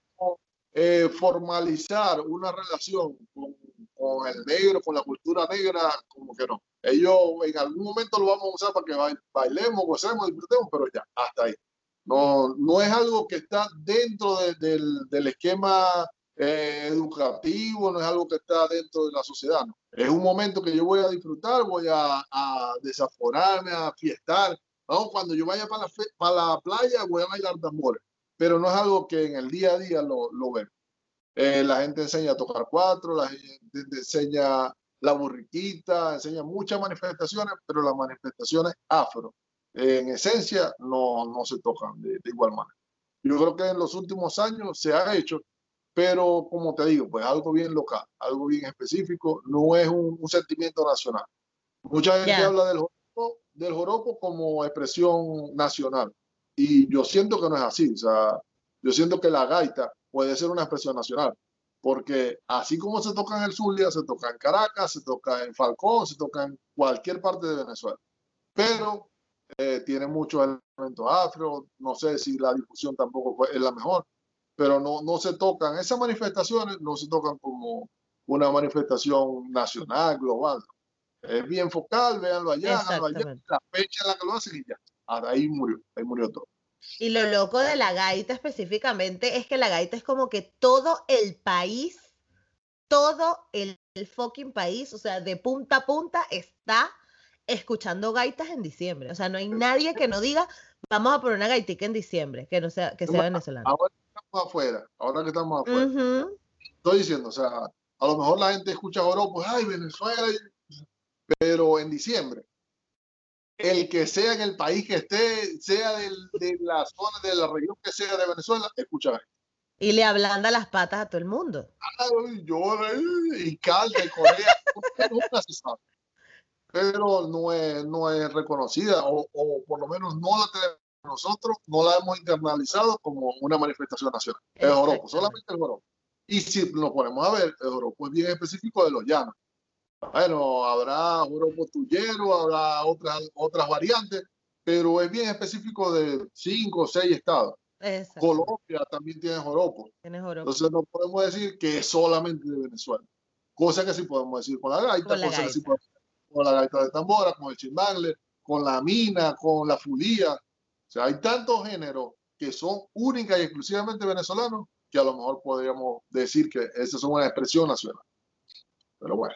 eh, formalizar una relación con, con, el negro, con la cultura negra, como que no. Ellos en algún momento lo vamos a usar para que bailemos, gocemos, disfrutemos, pero ya, hasta ahí. No, no es algo que está dentro de, del, del, esquema eh, educativo, no es algo que está dentro de la sociedad. No. Es un momento que yo voy a disfrutar, voy a, a desaforarme, a fiestar. ¿no? Cuando yo vaya para la, para la playa, voy a bailar tambores pero no es algo que en el día a día lo, lo ven. Eh, la gente enseña a tocar cuatro, la gente enseña la burriquita, enseña muchas manifestaciones, pero las manifestaciones afro, en esencia, no, no se tocan de, igual manera. Yo creo que en los últimos años se ha hecho, pero como te digo, pues algo bien local, algo bien específico, no es un, un sentimiento nacional. Mucha gente habla del joropo, del joropo como expresión nacional, y yo siento que no es así. O sea, yo siento que la gaita puede ser una expresión nacional. Porque así como se toca en el Zulia, se toca en Caracas, se toca en Falcón, se toca en cualquier parte de Venezuela. Pero eh, tiene muchos elementos afro, no sé si la difusión tampoco es la mejor, pero no, no se tocan, esas manifestaciones no se tocan como una manifestación nacional, global. Es bien focal, véanlo allá, allá, la fecha en la que lo hacen y ya. Ahí murió, ahí murió todo. Y lo loco de la gaita específicamente es que la gaita es como que todo el país, todo el, el fucking país, o sea, de punta a punta está escuchando gaitas en diciembre. O sea, no hay nadie que no diga, vamos a poner una gaitica en diciembre, que no sea, que sea venezolano. Ahora que estamos afuera, ahora que estamos afuera. Estoy diciendo, o sea, a lo mejor la gente escucha pues ay, Venezuela, pero en diciembre, el que sea en el país que esté, sea de la zona, de la región que sea de Venezuela, escucha Y le ablanda las patas a todo el mundo. Ay, llora y calda y Corea, nunca se sabe pero no es, no es reconocida o, o por lo menos no la tenemos nosotros, no la hemos internalizado como una manifestación nacional. Es Oropo, solamente el Oropo. Y si nos ponemos a ver, el Oropo es bien específico de los llanos. Bueno, habrá Oropo tuyero, habrá otras, otras variantes, pero es bien específico de cinco o seis estados. Colombia también tiene joropo. Entonces no podemos decir que es solamente de Venezuela. Cosa que sí podemos decir con la gaita, con la gaita. sí podemos con la gaita de tambora, con el chimbangle, con la mina, con la fulía. O sea, hay tantos géneros que son únicas y exclusivamente venezolanos que a lo mejor podríamos decir que esa es una expresión nacional. Pero bueno.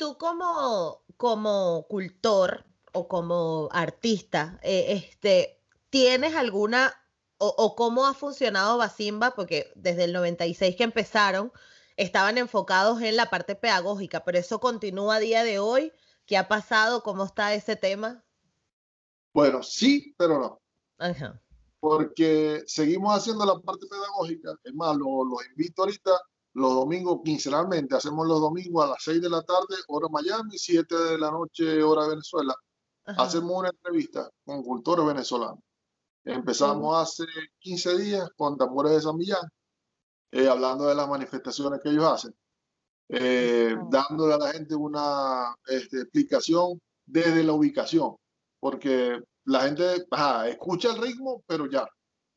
Tú como, como cultor o como artista, eh, este, ¿tienes alguna o, o, cómo ha funcionado Basimba? Porque desde el 96 que empezaron, estaban enfocados en la parte pedagógica, pero eso continúa a día de hoy ¿Qué ha pasado? ¿Cómo está ese tema? Bueno, sí, pero no. Ajá. Porque seguimos haciendo la parte pedagógica. Es más, los lo invito ahorita los domingos quincenalmente. Hacemos los domingos a las 6 de la tarde, hora Miami, 7 de la noche, hora Venezuela. Hacemos una entrevista con cultores venezolanos. Empezamos hace 15 días con Tambores de San Millán, eh, hablando de las manifestaciones que ellos hacen eh, dándole a la gente una este, explicación desde la ubicación, porque la gente escucha el ritmo, pero ya.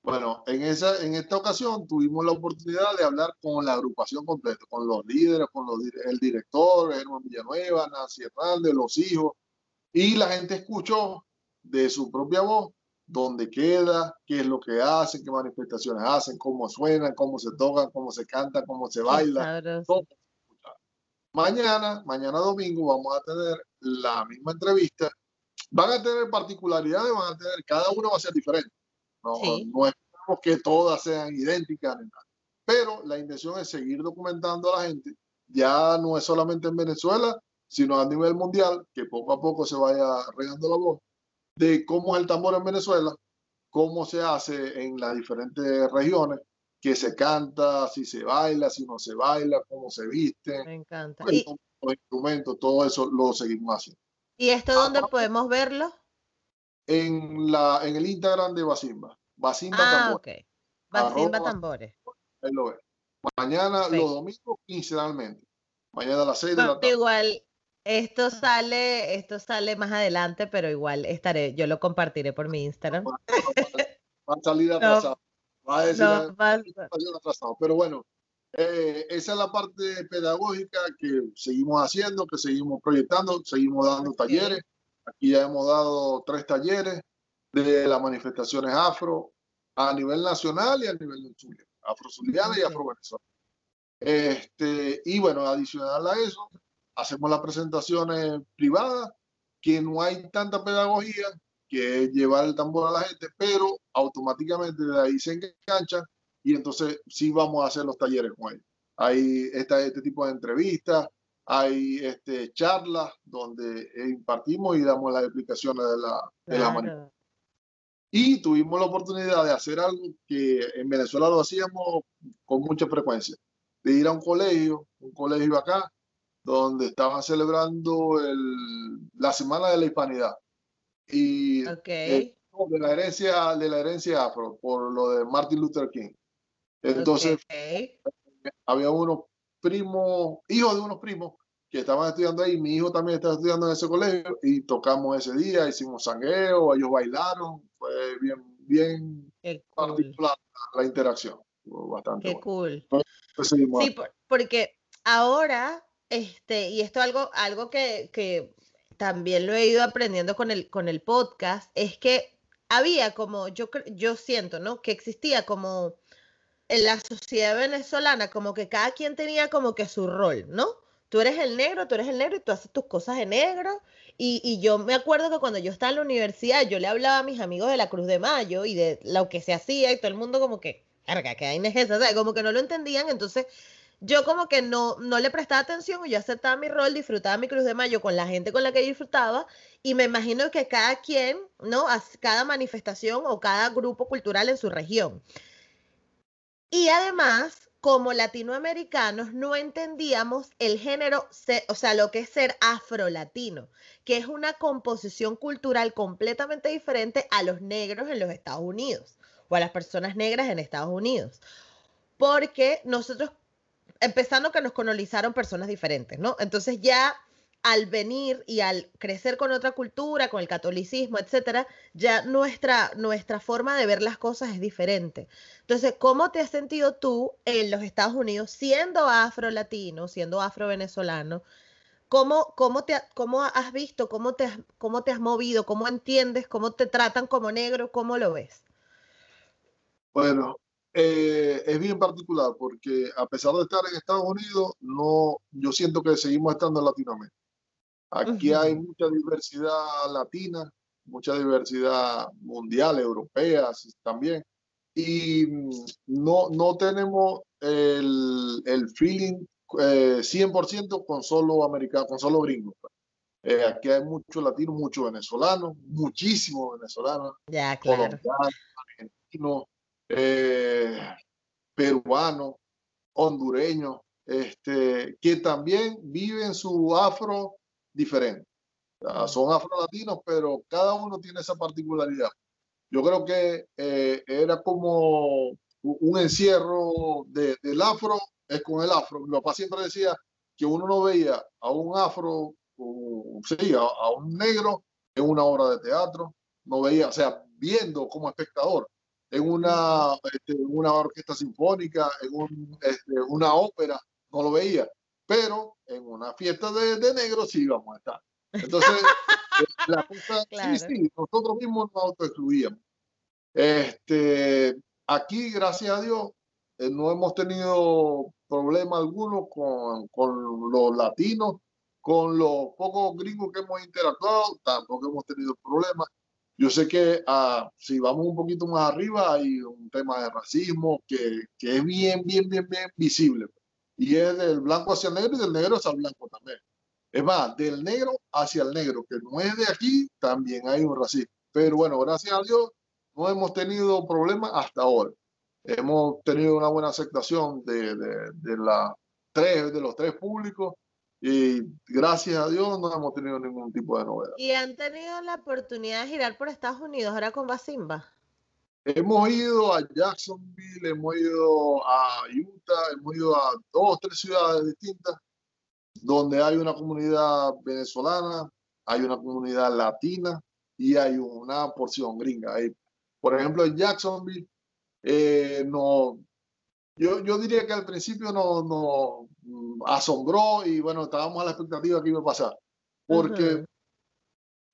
Bueno, en, esa, en esta ocasión tuvimos la oportunidad de hablar con la agrupación completa, con los líderes, con los, el director, Germán Villanueva, Nancy Hernández, los hijos, y la gente escuchó de su propia voz dónde queda, qué es lo que hacen, qué manifestaciones hacen, cómo suenan, cómo se tocan, cómo se canta, cómo se baila. Mañana, mañana domingo, vamos a tener la misma entrevista. Van a tener particularidades, van a tener, cada uno va a ser diferente. No, no esperamos que todas sean idénticas Pero la intención es seguir documentando a la gente. Ya no es solamente en Venezuela, sino a nivel mundial, que poco a poco se vaya regando la voz de cómo es el tambor en Venezuela, cómo se hace en las diferentes regiones que se canta, si se baila, si no se baila, cómo se viste. Me encanta. y, los instrumentos, todo eso lo seguimos haciendo. ¿Y esto dónde podemos verlo? En, la, en el Instagram de Basimba. Basimba ah, Tambores. ok. Basimba Tambores. Ahí lo ves. Mañana, los domingos, quincenalmente. Mañana a las 6 de la tarde. Igual, esto sale, esto sale más adelante, pero igual estaré, yo lo compartiré por mi Instagram. Va a salir atrasado. Va a decir, Pero bueno, eh, esa es la parte pedagógica que seguimos haciendo, que seguimos proyectando, seguimos dando talleres. Aquí ya hemos dado tres talleres de las manifestaciones afro a nivel nacional y a nivel de afro-zuliana y afro-venezolana. Este, y bueno, adicional a eso, hacemos las presentaciones privadas, que no hay tanta pedagogía, que es llevar el tambor a la gente, pero automáticamente de ahí se engancha y entonces sí vamos a hacer los talleres con ellos. Hay este tipo de entrevistas, hay este, charlas donde impartimos y damos las explicaciones de la, de la Y tuvimos la oportunidad de hacer algo que en Venezuela lo hacíamos con mucha frecuencia, de ir a un colegio, un colegio acá, donde estaban celebrando el, la Semana de la Hispanidad. Y de, la herencia de la herencia afro por lo de Martin Luther King. Entonces había unos primos, hijos de unos primos que estaban estudiando ahí, mi hijo también estaba estudiando en ese colegio y tocamos ese día, hicimos sangueo, ellos bailaron, fue bien, bien particular la, interacción, bastante. Qué cool. sí, porque ahora, este, y esto algo, algo que, que también lo he ido aprendiendo con el, con el podcast, es que había como, yo, yo siento, ¿no? Que existía como en la sociedad venezolana, como que cada quien tenía como que su rol, ¿no? Tú eres el negro, tú eres el negro y tú haces tus cosas de negro. Y, y yo me acuerdo que cuando yo estaba en la universidad, yo le hablaba a mis amigos de la Cruz de Mayo y de lo que se hacía y todo el mundo como que, carga, que hay es esa, ¿sabes? Como que no lo entendían, entonces yo como que no, no le prestaba atención y yo aceptaba mi rol, disfrutaba mi Cruz de Mayo con la gente con la que disfrutaba y me imagino que cada quien, ¿no? Cada manifestación o cada grupo cultural en su región. Y además, como latinoamericanos, no entendíamos el género, o sea, lo que es ser afrolatino, que es una composición cultural completamente diferente a los negros en los Estados Unidos o a las personas negras en Estados Unidos. Porque nosotros, empezando que nos colonizaron personas diferentes, ¿no? Entonces ya al venir y al crecer con otra cultura, con el catolicismo, etcétera, ya nuestra, nuestra forma de ver las cosas es diferente. Entonces, ¿cómo te has sentido tú en los Estados Unidos siendo afro-latino, siendo afro-venezolano? ¿Cómo, cómo, ¿Cómo has visto, cómo te, cómo te has movido, cómo entiendes, cómo te tratan como negro, cómo lo ves? Bueno, eh, es bien particular porque a pesar de estar en Estados Unidos, no, yo siento que seguimos estando en Latinoamérica. Aquí hay mucha diversidad latina, mucha diversidad mundial, europea también. Y mm, no, no tenemos el, el feeling eh, 100% con solo americano, con solo gringos. Pues. Eh, aquí hay muchos latinos, muchos venezolanos, muchísimos venezolanos, ya, claro. argentinos, eh, peruanos, hondureños, este, que también viven su afro diferentes. son afro-latinos, pero cada uno tiene esa particularidad. Yo creo que eh, era como un encierro de, del afro, es con el afro. Mi papá siempre decía que uno no veía a un afro, sí, a, un negro en una obra de teatro, no veía, o sea, viendo como espectador en una, este, una orquesta sinfónica, en un, este, una ópera, no lo veía pero en una fiesta de, de negros sí íbamos a estar. Entonces, eh, la cosa, sí, sí, nosotros mismos nos autoexcluíamos. Este, aquí, gracias a Dios, eh, no hemos tenido problema alguno con, con los latinos, con los pocos gringos que hemos interactuado, tampoco hemos tenido problemas. Yo sé que ah, si vamos un poquito más arriba hay un tema de racismo que, que es bien, bien, bien, bien visible y es del blanco hacia el negro y del negro hacia el blanco también. Es más, del negro hacia el negro, que no es de aquí, también hay un racismo. Pero bueno, gracias a Dios no hemos tenido problemas hasta ahora. Hemos tenido una buena aceptación de, de, la, tres, de los tres públicos y gracias a Dios no hemos tenido ningún tipo de novedad. ¿Y han tenido la oportunidad de girar por Estados Unidos ahora con Basimba? Hemos ido a Jacksonville, hemos ido a Utah, hemos ido a dos o tres ciudades distintas donde hay una comunidad venezolana, hay una comunidad latina y hay una porción gringa. por ejemplo, en Jacksonville, eh, no, yo, yo diría que al principio nos no, asombró y bueno, estábamos a la expectativa que iba a pasar, porque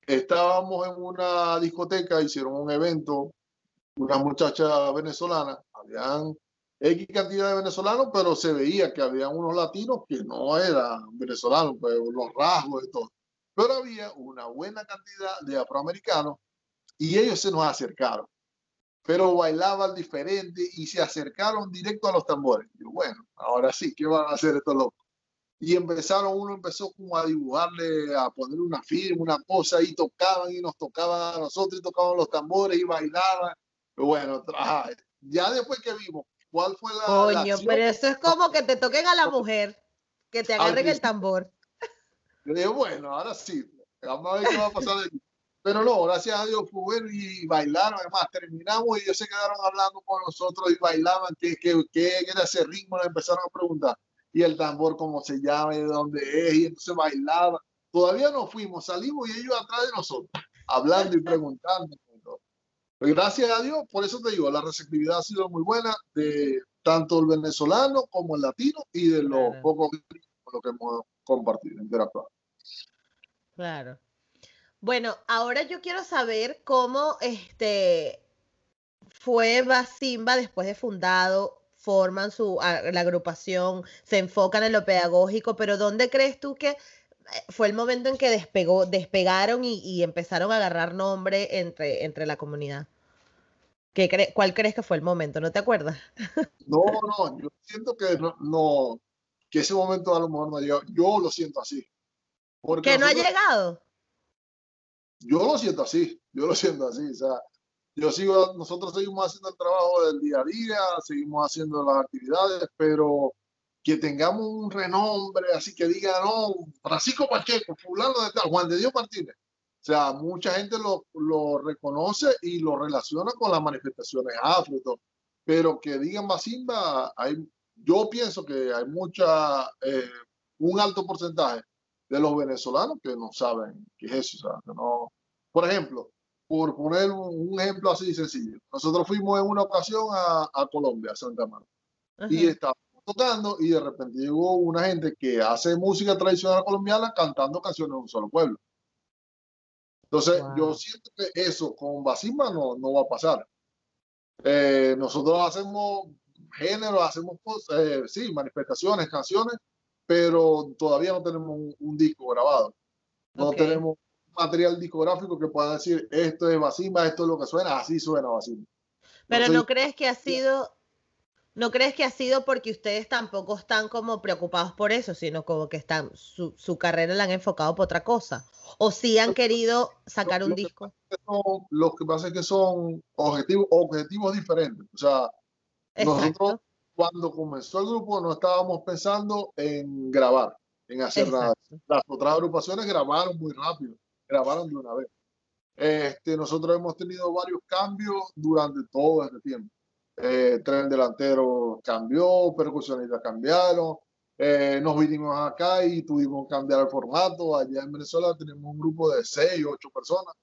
estábamos en una discoteca, hicieron un evento una muchacha venezolana, habían X cantidad de venezolanos, pero se veía que había unos latinos que no eran venezolanos, pues, los rasgos y todo. Pero había una buena cantidad de afroamericanos y ellos se nos acercaron, pero bailaban diferente y se acercaron directo a los tambores. Y bueno, ahora sí, ¿qué van a hacer estos locos? Y empezaron, uno empezó como a dibujarle, a poner una firma, una cosa, y tocaban y nos tocaban a nosotros y tocaban los tambores y bailaban bueno, ya después que vimos cuál fue la. Coño, pero eso es como que te toquen a la mujer, que te agarren el tambor. Yo dije, bueno, ahora sí, vamos a ver qué va a pasar Pero no, gracias a Dios fue bueno y bailaron. Además, terminamos y ellos se quedaron hablando con nosotros y bailaban qué, qué, qué era ese ritmo. Nos empezaron a preguntar. y el tambor como se llama y de dónde es, y entonces bailaba. Todavía no fuimos, salimos y ellos atrás de nosotros, hablando y preguntando. Gracias a Dios, por eso te digo, la receptividad ha sido muy buena de tanto el venezolano como el latino y de los pocos lo que hemos compartido, interactuado. Claro. Bueno, ahora yo quiero saber cómo este fue Basimba después de fundado, forman su la agrupación, se enfocan en lo pedagógico, pero ¿dónde crees tú que fue el momento en que despegó, despegaron y, empezaron a agarrar nombre entre, entre la comunidad. ¿Qué ¿Cuál crees que fue el momento? ¿No te acuerdas? No, no, yo siento que no, que ese momento a lo mejor no ha llegado. Yo lo siento así. ¿Que no ha llegado? Yo lo siento así, yo lo siento así. O sea, yo sigo, nosotros seguimos haciendo el trabajo del día a día, seguimos haciendo las actividades, pero que tengamos un renombre, así que diga, no, Francisco Pacheco, fulano de tal, Juan de Dios Martínez. O sea, mucha gente lo, lo reconoce y lo relaciona con las manifestaciones afro pero que digan Basimba, hay, yo pienso que hay mucha, eh, un alto porcentaje de los venezolanos que no saben qué es eso. O sea, que no, por ejemplo, por poner un, ejemplo así sencillo, nosotros fuimos en una ocasión a, a Colombia, a Santa Marta, y estábamos tocando y de repente llegó una gente que hace música tradicional colombiana cantando canciones de un solo pueblo. Entonces, yo siento que eso con Basimba no, no va a pasar. Eh, nosotros hacemos género, hacemos eh, sí, manifestaciones, canciones, pero todavía no tenemos un, disco grabado. No tenemos material discográfico que pueda decir esto es Basimba, esto es lo que suena, así suena Basimba. Pero no crees que ha sido ¿No crees que ha sido porque ustedes tampoco están como preocupados por eso, sino como que están, su, su carrera la han enfocado por otra cosa? ¿O sí han querido sacar un disco? lo que pasa es que son objetivos, objetivos diferentes. O sea, nosotros cuando comenzó el grupo no estábamos pensando en grabar, en hacer nada. Las otras agrupaciones grabaron muy rápido, grabaron de una vez. Este, nosotros hemos tenido varios cambios durante todo este tiempo eh, tren delantero cambió, percusionistas cambiaron, eh, nos vinimos acá y tuvimos que cambiar el formato. Allá en Venezuela tenemos un grupo de seis, ocho personas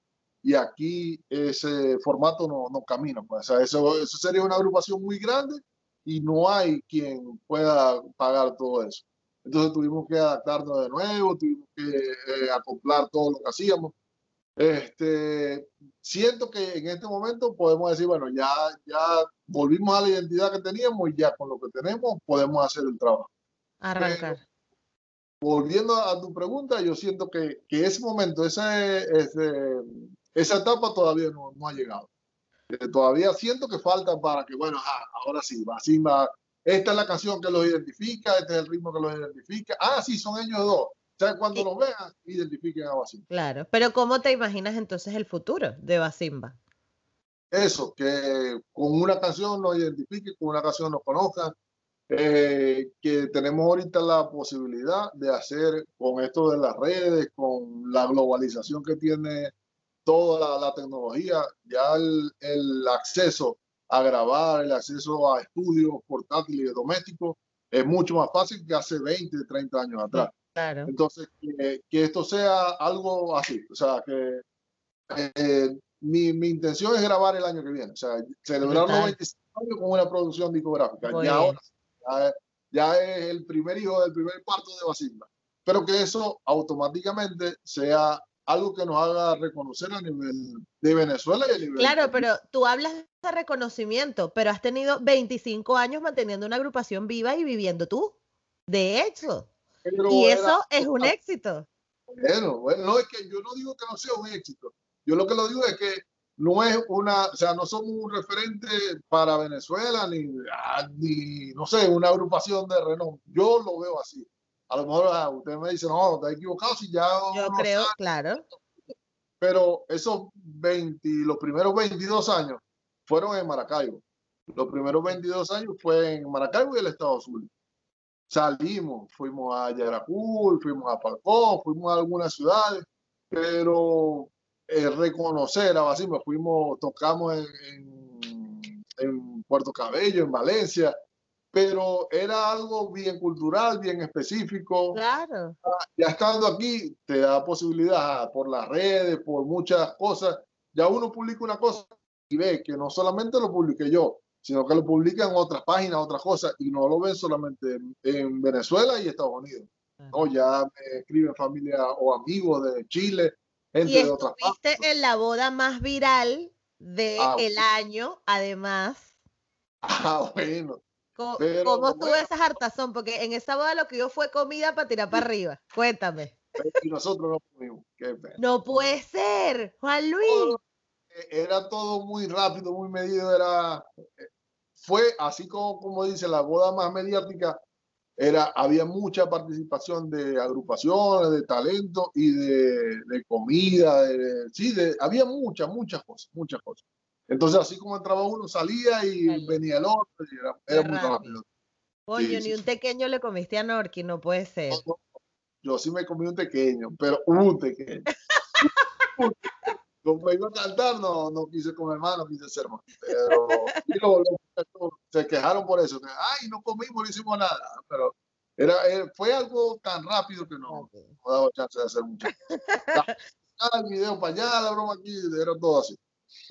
y aquí ese formato no, no camina. Pues. eso, eso sería una agrupación muy grande y no hay quien pueda pagar todo eso. Entonces tuvimos que adaptarnos de nuevo, tuvimos que eh, acoplar todo lo que hacíamos. Este, siento que en este momento podemos decir, bueno, ya, ya volvimos a la identidad que teníamos y ya con lo que tenemos podemos hacer el trabajo. Arrancar. volviendo a tu pregunta, yo siento que, que ese momento, ese, ese, esa etapa todavía no, no ha llegado. Eh, todavía siento que falta para que, bueno, ah, ahora sí, va, así va. Esta es la canción que los identifica, este es el ritmo que los identifica. Ah, sí, son ellos dos sea, cuando lo vean, identifiquen a Basimba. Claro, pero ¿cómo te imaginas entonces el futuro de Basimba? Eso, que con una canción nos identifiquen, con una canción nos conozcan, eh, que tenemos ahorita la posibilidad de hacer con esto de las redes, con la globalización que tiene toda la, tecnología, ya el, el, acceso a grabar, el acceso a estudios portátiles y domésticos es mucho más fácil que hace 20, 30 años atrás. Entonces, que, esto sea algo así, o sea, que eh, mi, mi, intención es grabar el año que viene, o sea, celebrar los 25 años con una producción discográfica. y ahora ya, es el primer hijo del primer parto de Basilda. Pero que eso automáticamente sea algo que nos haga reconocer a nivel de Venezuela y a nivel Claro, pero tú hablas de reconocimiento, pero has tenido 25 años manteniendo una agrupación viva y viviendo tú. De hecho y eso es un éxito. Bueno, bueno, no es que yo no digo que no sea un éxito. Yo lo que lo digo es que no es una, o sea, no somos un referente para Venezuela ni, ah, ni no sé, una agrupación de renombre. Yo lo veo así. A lo mejor ah, usted me dice, no, has equivocado si ya. Yo creo, claro. Pero esos 20, los primeros 22 años fueron en Maracaibo. Los primeros 22 años fue en Maracaibo y el Estado Sur salimos, fuimos a Yaracul, fuimos a Falcón, fuimos a algunas ciudades, pero eh, reconocer a Basimba, fuimos, tocamos en, en, Puerto Cabello, en Valencia, pero era algo bien cultural, bien específico. Claro. Ya estando aquí, te da posibilidad por las redes, por muchas cosas. Ya uno publica una cosa y ve que no solamente lo publiqué yo, sino que lo publican en otras páginas, otras cosas, y no lo ven solamente en, Venezuela y Estados Unidos. No, ya me escriben familia o amigos de Chile, gente y de otras partes. en la boda más viral del ah, el año, además. Ah, bueno. ¿Cómo, estuvo esa hartazón? Porque en esa boda lo que yo fue comida para tirar para arriba. Cuéntame. Y nosotros no comimos. no puede ser, Juan Luis. E, era todo muy rápido, muy medido. Era, fue así como, como dice, la boda más mediática. Era, había mucha participación de agrupaciones, de talento y de, de comida, de, sí, de, había muchas, muchas cosas, muchas cosas. Entonces, así como entraba uno, salía y venía el otro, y era, muy rápido. Oye, ni un pequeño le comiste a Norki, no puede ser. yo sí me comí un pequeño, pero un pequeño. como iba a cantar, no, no quise comer más, no quise ser más. Pero se quejaron por eso, que, ay, no comimos, no hicimos nada. Pero era, eh, fue algo tan rápido que no, no daba chance de hacer mucho. el video para allá, la broma aquí, era todo así.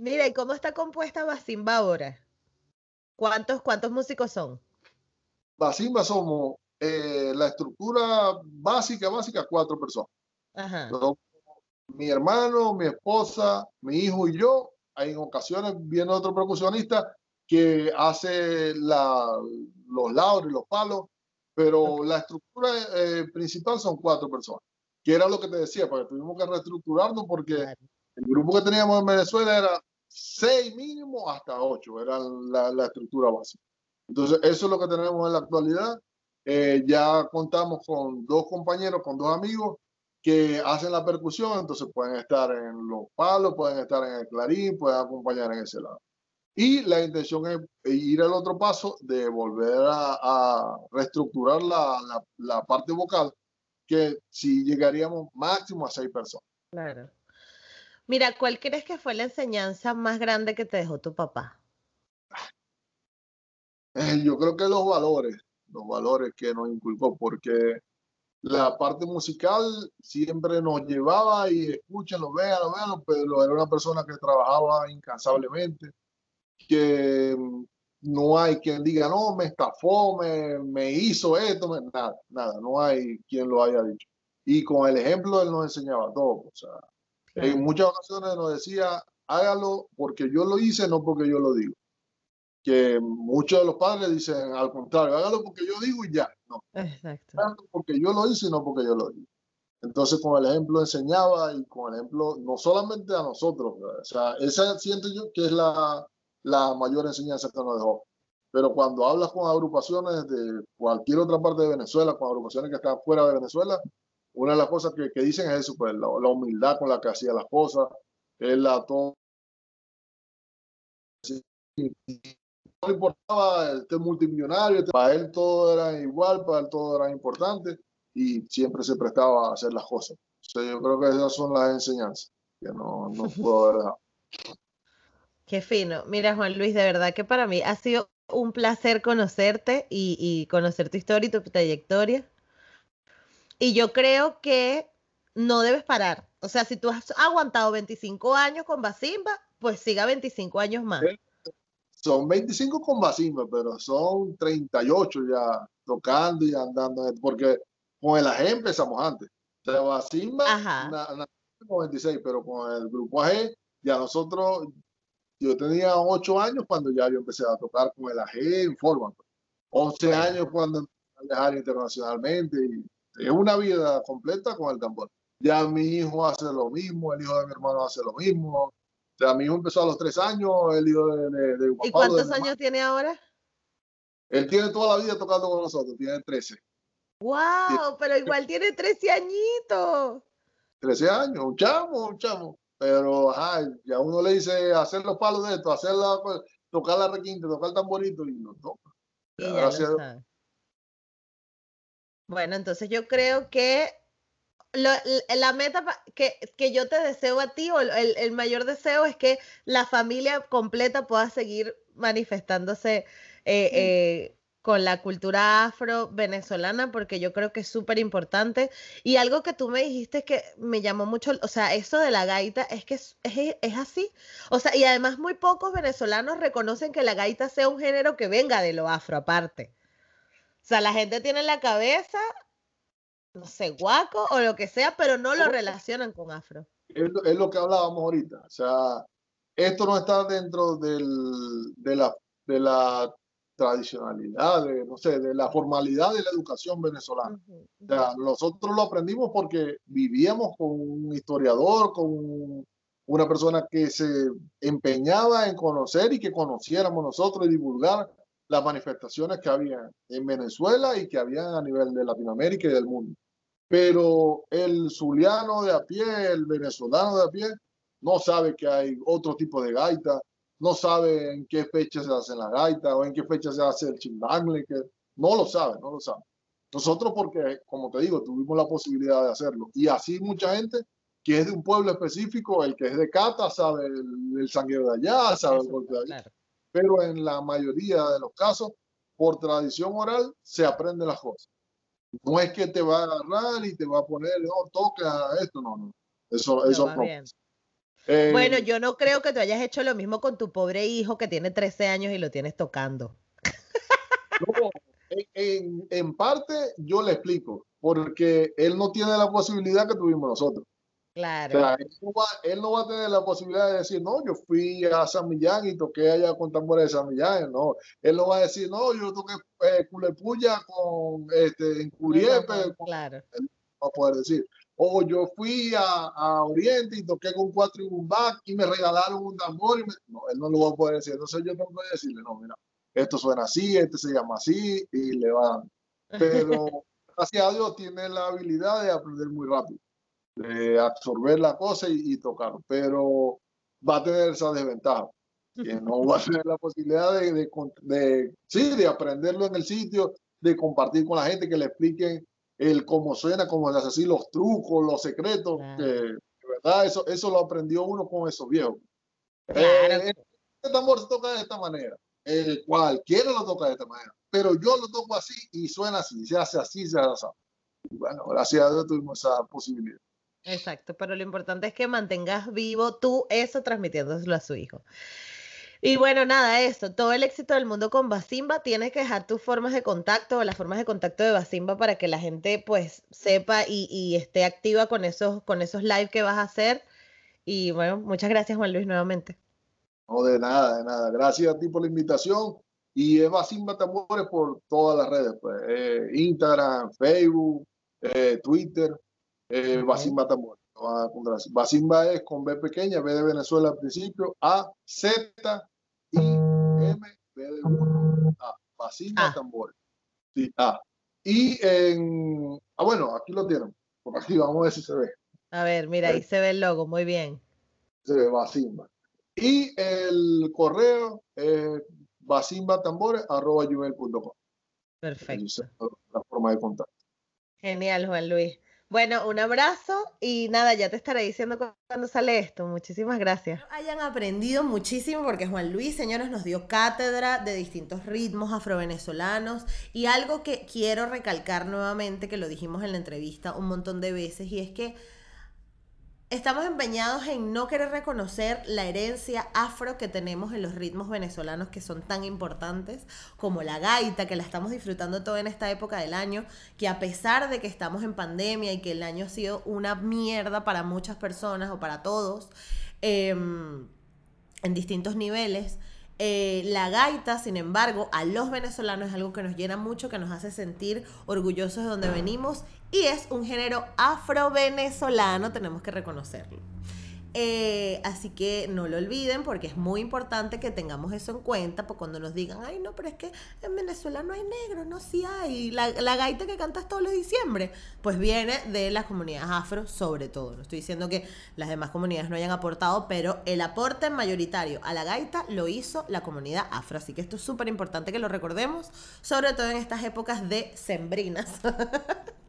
Mira, ¿y cómo está compuesta Basimba ahora? ¿Cuántos, cuántos músicos son? Basimba somos eh, la estructura básica, básica, cuatro personas. Mi hermano, mi esposa, mi hijo y yo. En ocasiones viene otro percusionista que hace la, los lauros y los palos, pero la estructura eh, principal son cuatro personas, que era lo que te decía, porque tuvimos que reestructurarnos porque el grupo que teníamos en Venezuela era seis mínimo hasta ocho, era la, la estructura básica. Entonces, eso es lo que tenemos en la actualidad. Eh, ya contamos con dos compañeros, con dos amigos que hacen la percusión, entonces pueden estar en los palos, pueden estar en el clarín, pueden acompañar en ese lado. Y la intención es ir al otro paso de volver a, a reestructurar la, la, la, parte vocal, que si llegaríamos máximo a seis personas. Claro. Mira, ¿cuál crees que fue la enseñanza más grande que te dejó tu papá? Eh, yo creo que los valores, los valores que nos inculcó, porque la parte musical siempre nos llevaba y escúchenlo, véanlo, véanlo, pero era una persona que trabajaba incansablemente, que no hay quien diga, no, me estafó, me, me hizo esto, nada, nada, no hay quien lo haya dicho. Y con el ejemplo él nos enseñaba todo, o sea, en muchas ocasiones nos decía, hágalo porque yo lo hice, no porque yo lo digo. Que muchos de los padres dicen al contrario, hágalo porque yo digo y ya. No. Exacto. Porque yo lo hice, no porque yo lo digo. Entonces, con el ejemplo enseñaba y con el ejemplo, no solamente a nosotros, o sea, esa siento yo que es la, la mayor enseñanza que nos dejó. Pero cuando hablas con agrupaciones de cualquier otra parte de Venezuela, con agrupaciones que están fuera de Venezuela, una de las cosas que, que dicen es eso, pues la, humildad con la que hacía las cosas, él la todo. No importaba este multimillonario, para él todo era igual, para él todo era importante y siempre se prestaba a hacer las cosas. yo creo que esas son las enseñanzas que no, no puedo haber dejado. Qué fino. Mira, Juan Luis, de verdad que para mí ha sido un placer conocerte y, y conocer tu historia y tu trayectoria. Y yo creo que no debes parar. O sea, si tú has aguantado 25 años con Basimba, pues siga 25 años más. Son 25 con Basimba, pero son 38 ya tocando y andando, porque con el AG empezamos antes. Sea, Basimba, 26, pero con el grupo AG, ya nosotros, yo tenía 8 años cuando ya yo empecé a tocar con el AG en forma. 11 años cuando empecé a viajar internacionalmente y es una vida completa con el tambor. Ya mi hijo hace lo mismo, el hijo de mi hermano hace lo mismo. O sea, mi hijo empezó a los tres años, el hijo de, de, ¿Y cuántos años tiene ahora? Él tiene toda la vida tocando con nosotros, tiene 13. ¡Wow! Pero igual tiene 13 añitos. 13 años, un chamo, un chamo. Pero ajá, ya uno le dice hacer los palos de esto, hacer la, pues, tocar la requinte, tocar el tamborito y no toca. Gracias. Bueno, entonces yo creo que la meta que, que, yo te deseo a ti, o el, el, mayor deseo es que la familia completa pueda seguir manifestándose eh, eh, con la cultura afro-venezolana porque yo creo que es súper importante. Y algo que tú me dijiste que me llamó mucho, o sea, eso de la gaita es que es, es, así. O sea, y además muy pocos venezolanos reconocen que la gaita sea un género que venga de lo afro aparte. O sea, la gente tiene en la cabeza, no sé, guaco o lo que sea, pero no lo relacionan con afro. Es, es lo que hablábamos ahorita. O sea, esto no está dentro del, de, la, de la tradicionalidad, de, no sé, de la formalidad de la educación venezolana. O sea, nosotros lo aprendimos porque vivíamos con un historiador, con una persona que se empeñaba en conocer y que conociéramos nosotros y divulgar las manifestaciones que había en Venezuela y que había a nivel de Latinoamérica y del mundo. Pero el zuliano de a pie, el venezolano de a pie, no sabe que hay otro tipo de gaita, no sabe en qué fecha se hace la gaita o en qué fecha se hace el chimbangle, que no lo sabe, no lo sabe. Nosotros porque, como te digo, tuvimos la posibilidad de hacerlo. Y así mucha gente que es de un pueblo específico, el que es de Cata sabe el, el sanguero de allá, sabe el golpe de allá. Pero en la mayoría de los casos, por tradición oral, se aprende las cosas. No es que te va a agarrar y te va a poner, no, toca esto, no, no. Eso, eso no. Eh, bueno, yo no creo que tú hayas hecho lo mismo con tu pobre hijo que tiene 13 años y lo tienes tocando. No, en, parte yo le explico, porque él no tiene la posibilidad que tuvimos nosotros. Claro. O sea, él, no va, a tener la posibilidad de decir, no, yo fui a San Millán y toqué allá con tambores de San Millán. No, él no va a decir, no, yo toqué eh, culepuya con, este, en Curiepe. claro. Él va a poder decir o yo fui a, Oriente y toqué con cuatro y un back y me regalaron un tambor. Y No, él no lo va a poder decir. Entonces yo tengo que decirle, no, mira, esto suena así, este se llama así y le va Pero gracias a Dios tiene la habilidad de aprender muy rápido, de absorber la cosa y, tocar. Pero va a tener esa desventaja, que no va a tener la posibilidad de, de, de, sí, de aprenderlo en el sitio, de compartir con la gente, que le expliquen el cómo suena, cómo se hace así, los trucos, los secretos, que verdad, eso, eso lo aprendió uno con esos viejos. Eh, este tambor se toca de esta manera, eh, cualquiera lo toca de esta manera, pero yo lo toco así y suena así, se hace así, se hace así. bueno, gracias a Dios tuvimos esa posibilidad. Exacto, pero lo importante es que mantengas vivo tú eso transmitiéndoselo a su hijo. Y bueno, nada, eso, todo el éxito del mundo con Basimba, tienes que dejar tus formas de contacto o las formas de contacto de Basimba para que la gente pues sepa y, esté activa con esos, con esos live que vas a hacer. Y bueno, muchas gracias Juan Luis nuevamente. No, de nada, de nada. Gracias a ti por la invitación. Y es Basimba Tambores por todas las redes, pues. Eh, Instagram, Facebook, eh, Twitter, eh, Basimba Tambores. Basimba es con B pequeña, B de Venezuela al principio, A, Z, I, M, B de 1, A. Basimba Tambores. Sí, A. Y en. Ah, bueno, aquí lo tienen. Por aquí, vamos a ver si se ve. A ver, mira, ahí se ve el logo, muy bien. Se ve Basimba. Y el correo es basimbatambores.com. Perfecto. La forma de contacto. Genial, Juan Luis. Bueno, un abrazo y nada, ya te estaré diciendo cuando sale esto. Muchísimas gracias. Hayan aprendido muchísimo porque Juan Luis, señores, nos dio cátedra de distintos ritmos afrovenezolanos y algo que quiero recalcar nuevamente, que lo dijimos en la entrevista un montón de veces, y es que Estamos empeñados en no querer reconocer la herencia afro que tenemos en los ritmos venezolanos que son tan importantes, como la gaita, que la estamos disfrutando todo en esta época del año, que a pesar de que estamos en pandemia y que el año ha sido una mierda para muchas personas o para todos, em, en distintos niveles, eh, la gaita, sin embargo, a los venezolanos es algo que nos llena mucho, que nos hace sentir orgullosos de donde venimos y es un género afro-venezolano, tenemos que reconocerlo. Eh, así que no lo olviden porque es muy importante que tengamos eso en cuenta, porque cuando nos digan, ay no, pero es que en Venezuela no hay negro, no, sí hay. La, la gaita que cantas todos los diciembre, pues viene de las comunidades afro sobre todo. No estoy diciendo que las demás comunidades no hayan aportado, pero el aporte mayoritario a la gaita lo hizo la comunidad afro. Así que esto es súper importante que lo recordemos, sobre todo en estas épocas de sembrinas.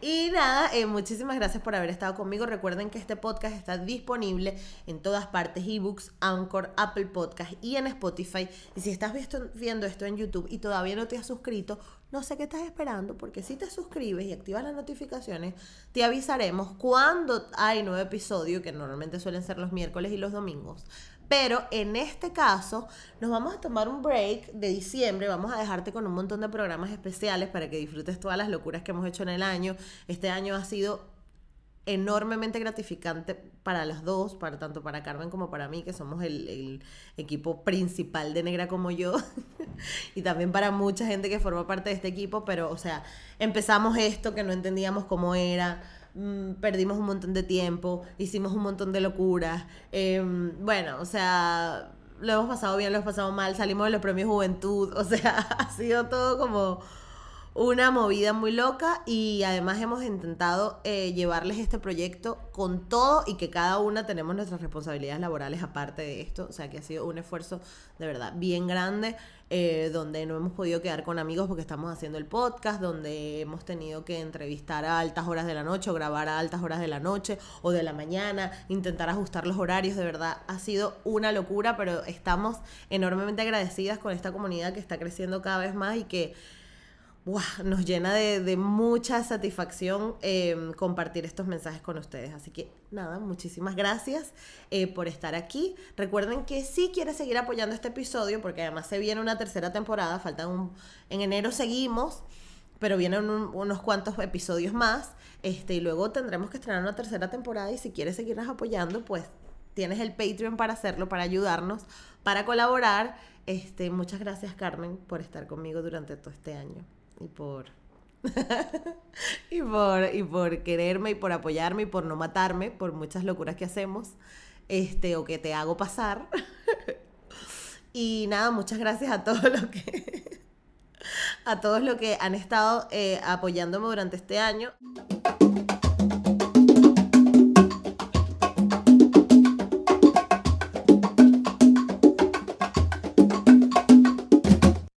Y nada, eh, muchísimas gracias por haber estado conmigo. Recuerden que este podcast está disponible en todas partes, ebooks, Anchor, Apple Podcast y en Spotify. Y si estás viendo esto en YouTube y todavía no te has suscrito, no sé qué estás esperando, porque si te suscribes y activas las notificaciones, te avisaremos cuando hay nuevo episodio, que normalmente suelen ser los miércoles y los domingos. Pero en este caso nos vamos a tomar un break de diciembre, vamos a dejarte con un montón de programas especiales para que disfrutes todas las locuras que hemos hecho en el año. Este año ha sido enormemente gratificante para las dos, para tanto para Carmen como para mí, que somos el, el equipo principal de Negra como yo, y también para mucha gente que forma parte de este equipo, pero o sea, empezamos esto que no entendíamos cómo era, Mm, perdimos un montón de tiempo, hicimos un montón de locuras. Em, bueno, o sea, lo hemos pasado bien, lo hemos pasado mal, salimos de los premios Juventud, o sea, ha sido todo como una movida muy loca y además hemos intentado eh, llevarles este proyecto con todo y que cada una tenemos nuestras responsabilidades laborales aparte de esto, o sea que ha sido un esfuerzo de verdad bien grande, eh, donde no hemos podido quedar con amigos porque estamos haciendo el podcast, donde hemos tenido que entrevistar a altas horas de la noche o grabar a altas horas de la noche o de la mañana, intentar ajustar los horarios, de verdad ha sido una locura, pero estamos enormemente agradecidas con esta comunidad que está creciendo cada vez más y que nos llena de, mucha satisfacción em, compartir estos mensajes con ustedes. Así que nada, muchísimas gracias eh, por estar aquí. Recuerden que si quieres seguir apoyando este episodio, porque además se viene una tercera temporada, faltan un, en enero seguimos, pero vienen unos cuantos episodios más, este, y luego tendremos que estrenar una tercera temporada y si quieres seguirnos apoyando, pues tienes el Patreon para hacerlo, para ayudarnos, para colaborar. Este, muchas gracias Carmen por estar conmigo durante todo este año y por y por y por quererme y por apoyarme y por no matarme por muchas locuras que hacemos este o que te hago pasar. Y nada muchas gracias a todos los que a todos los que han estado eh, apoyándome durante este año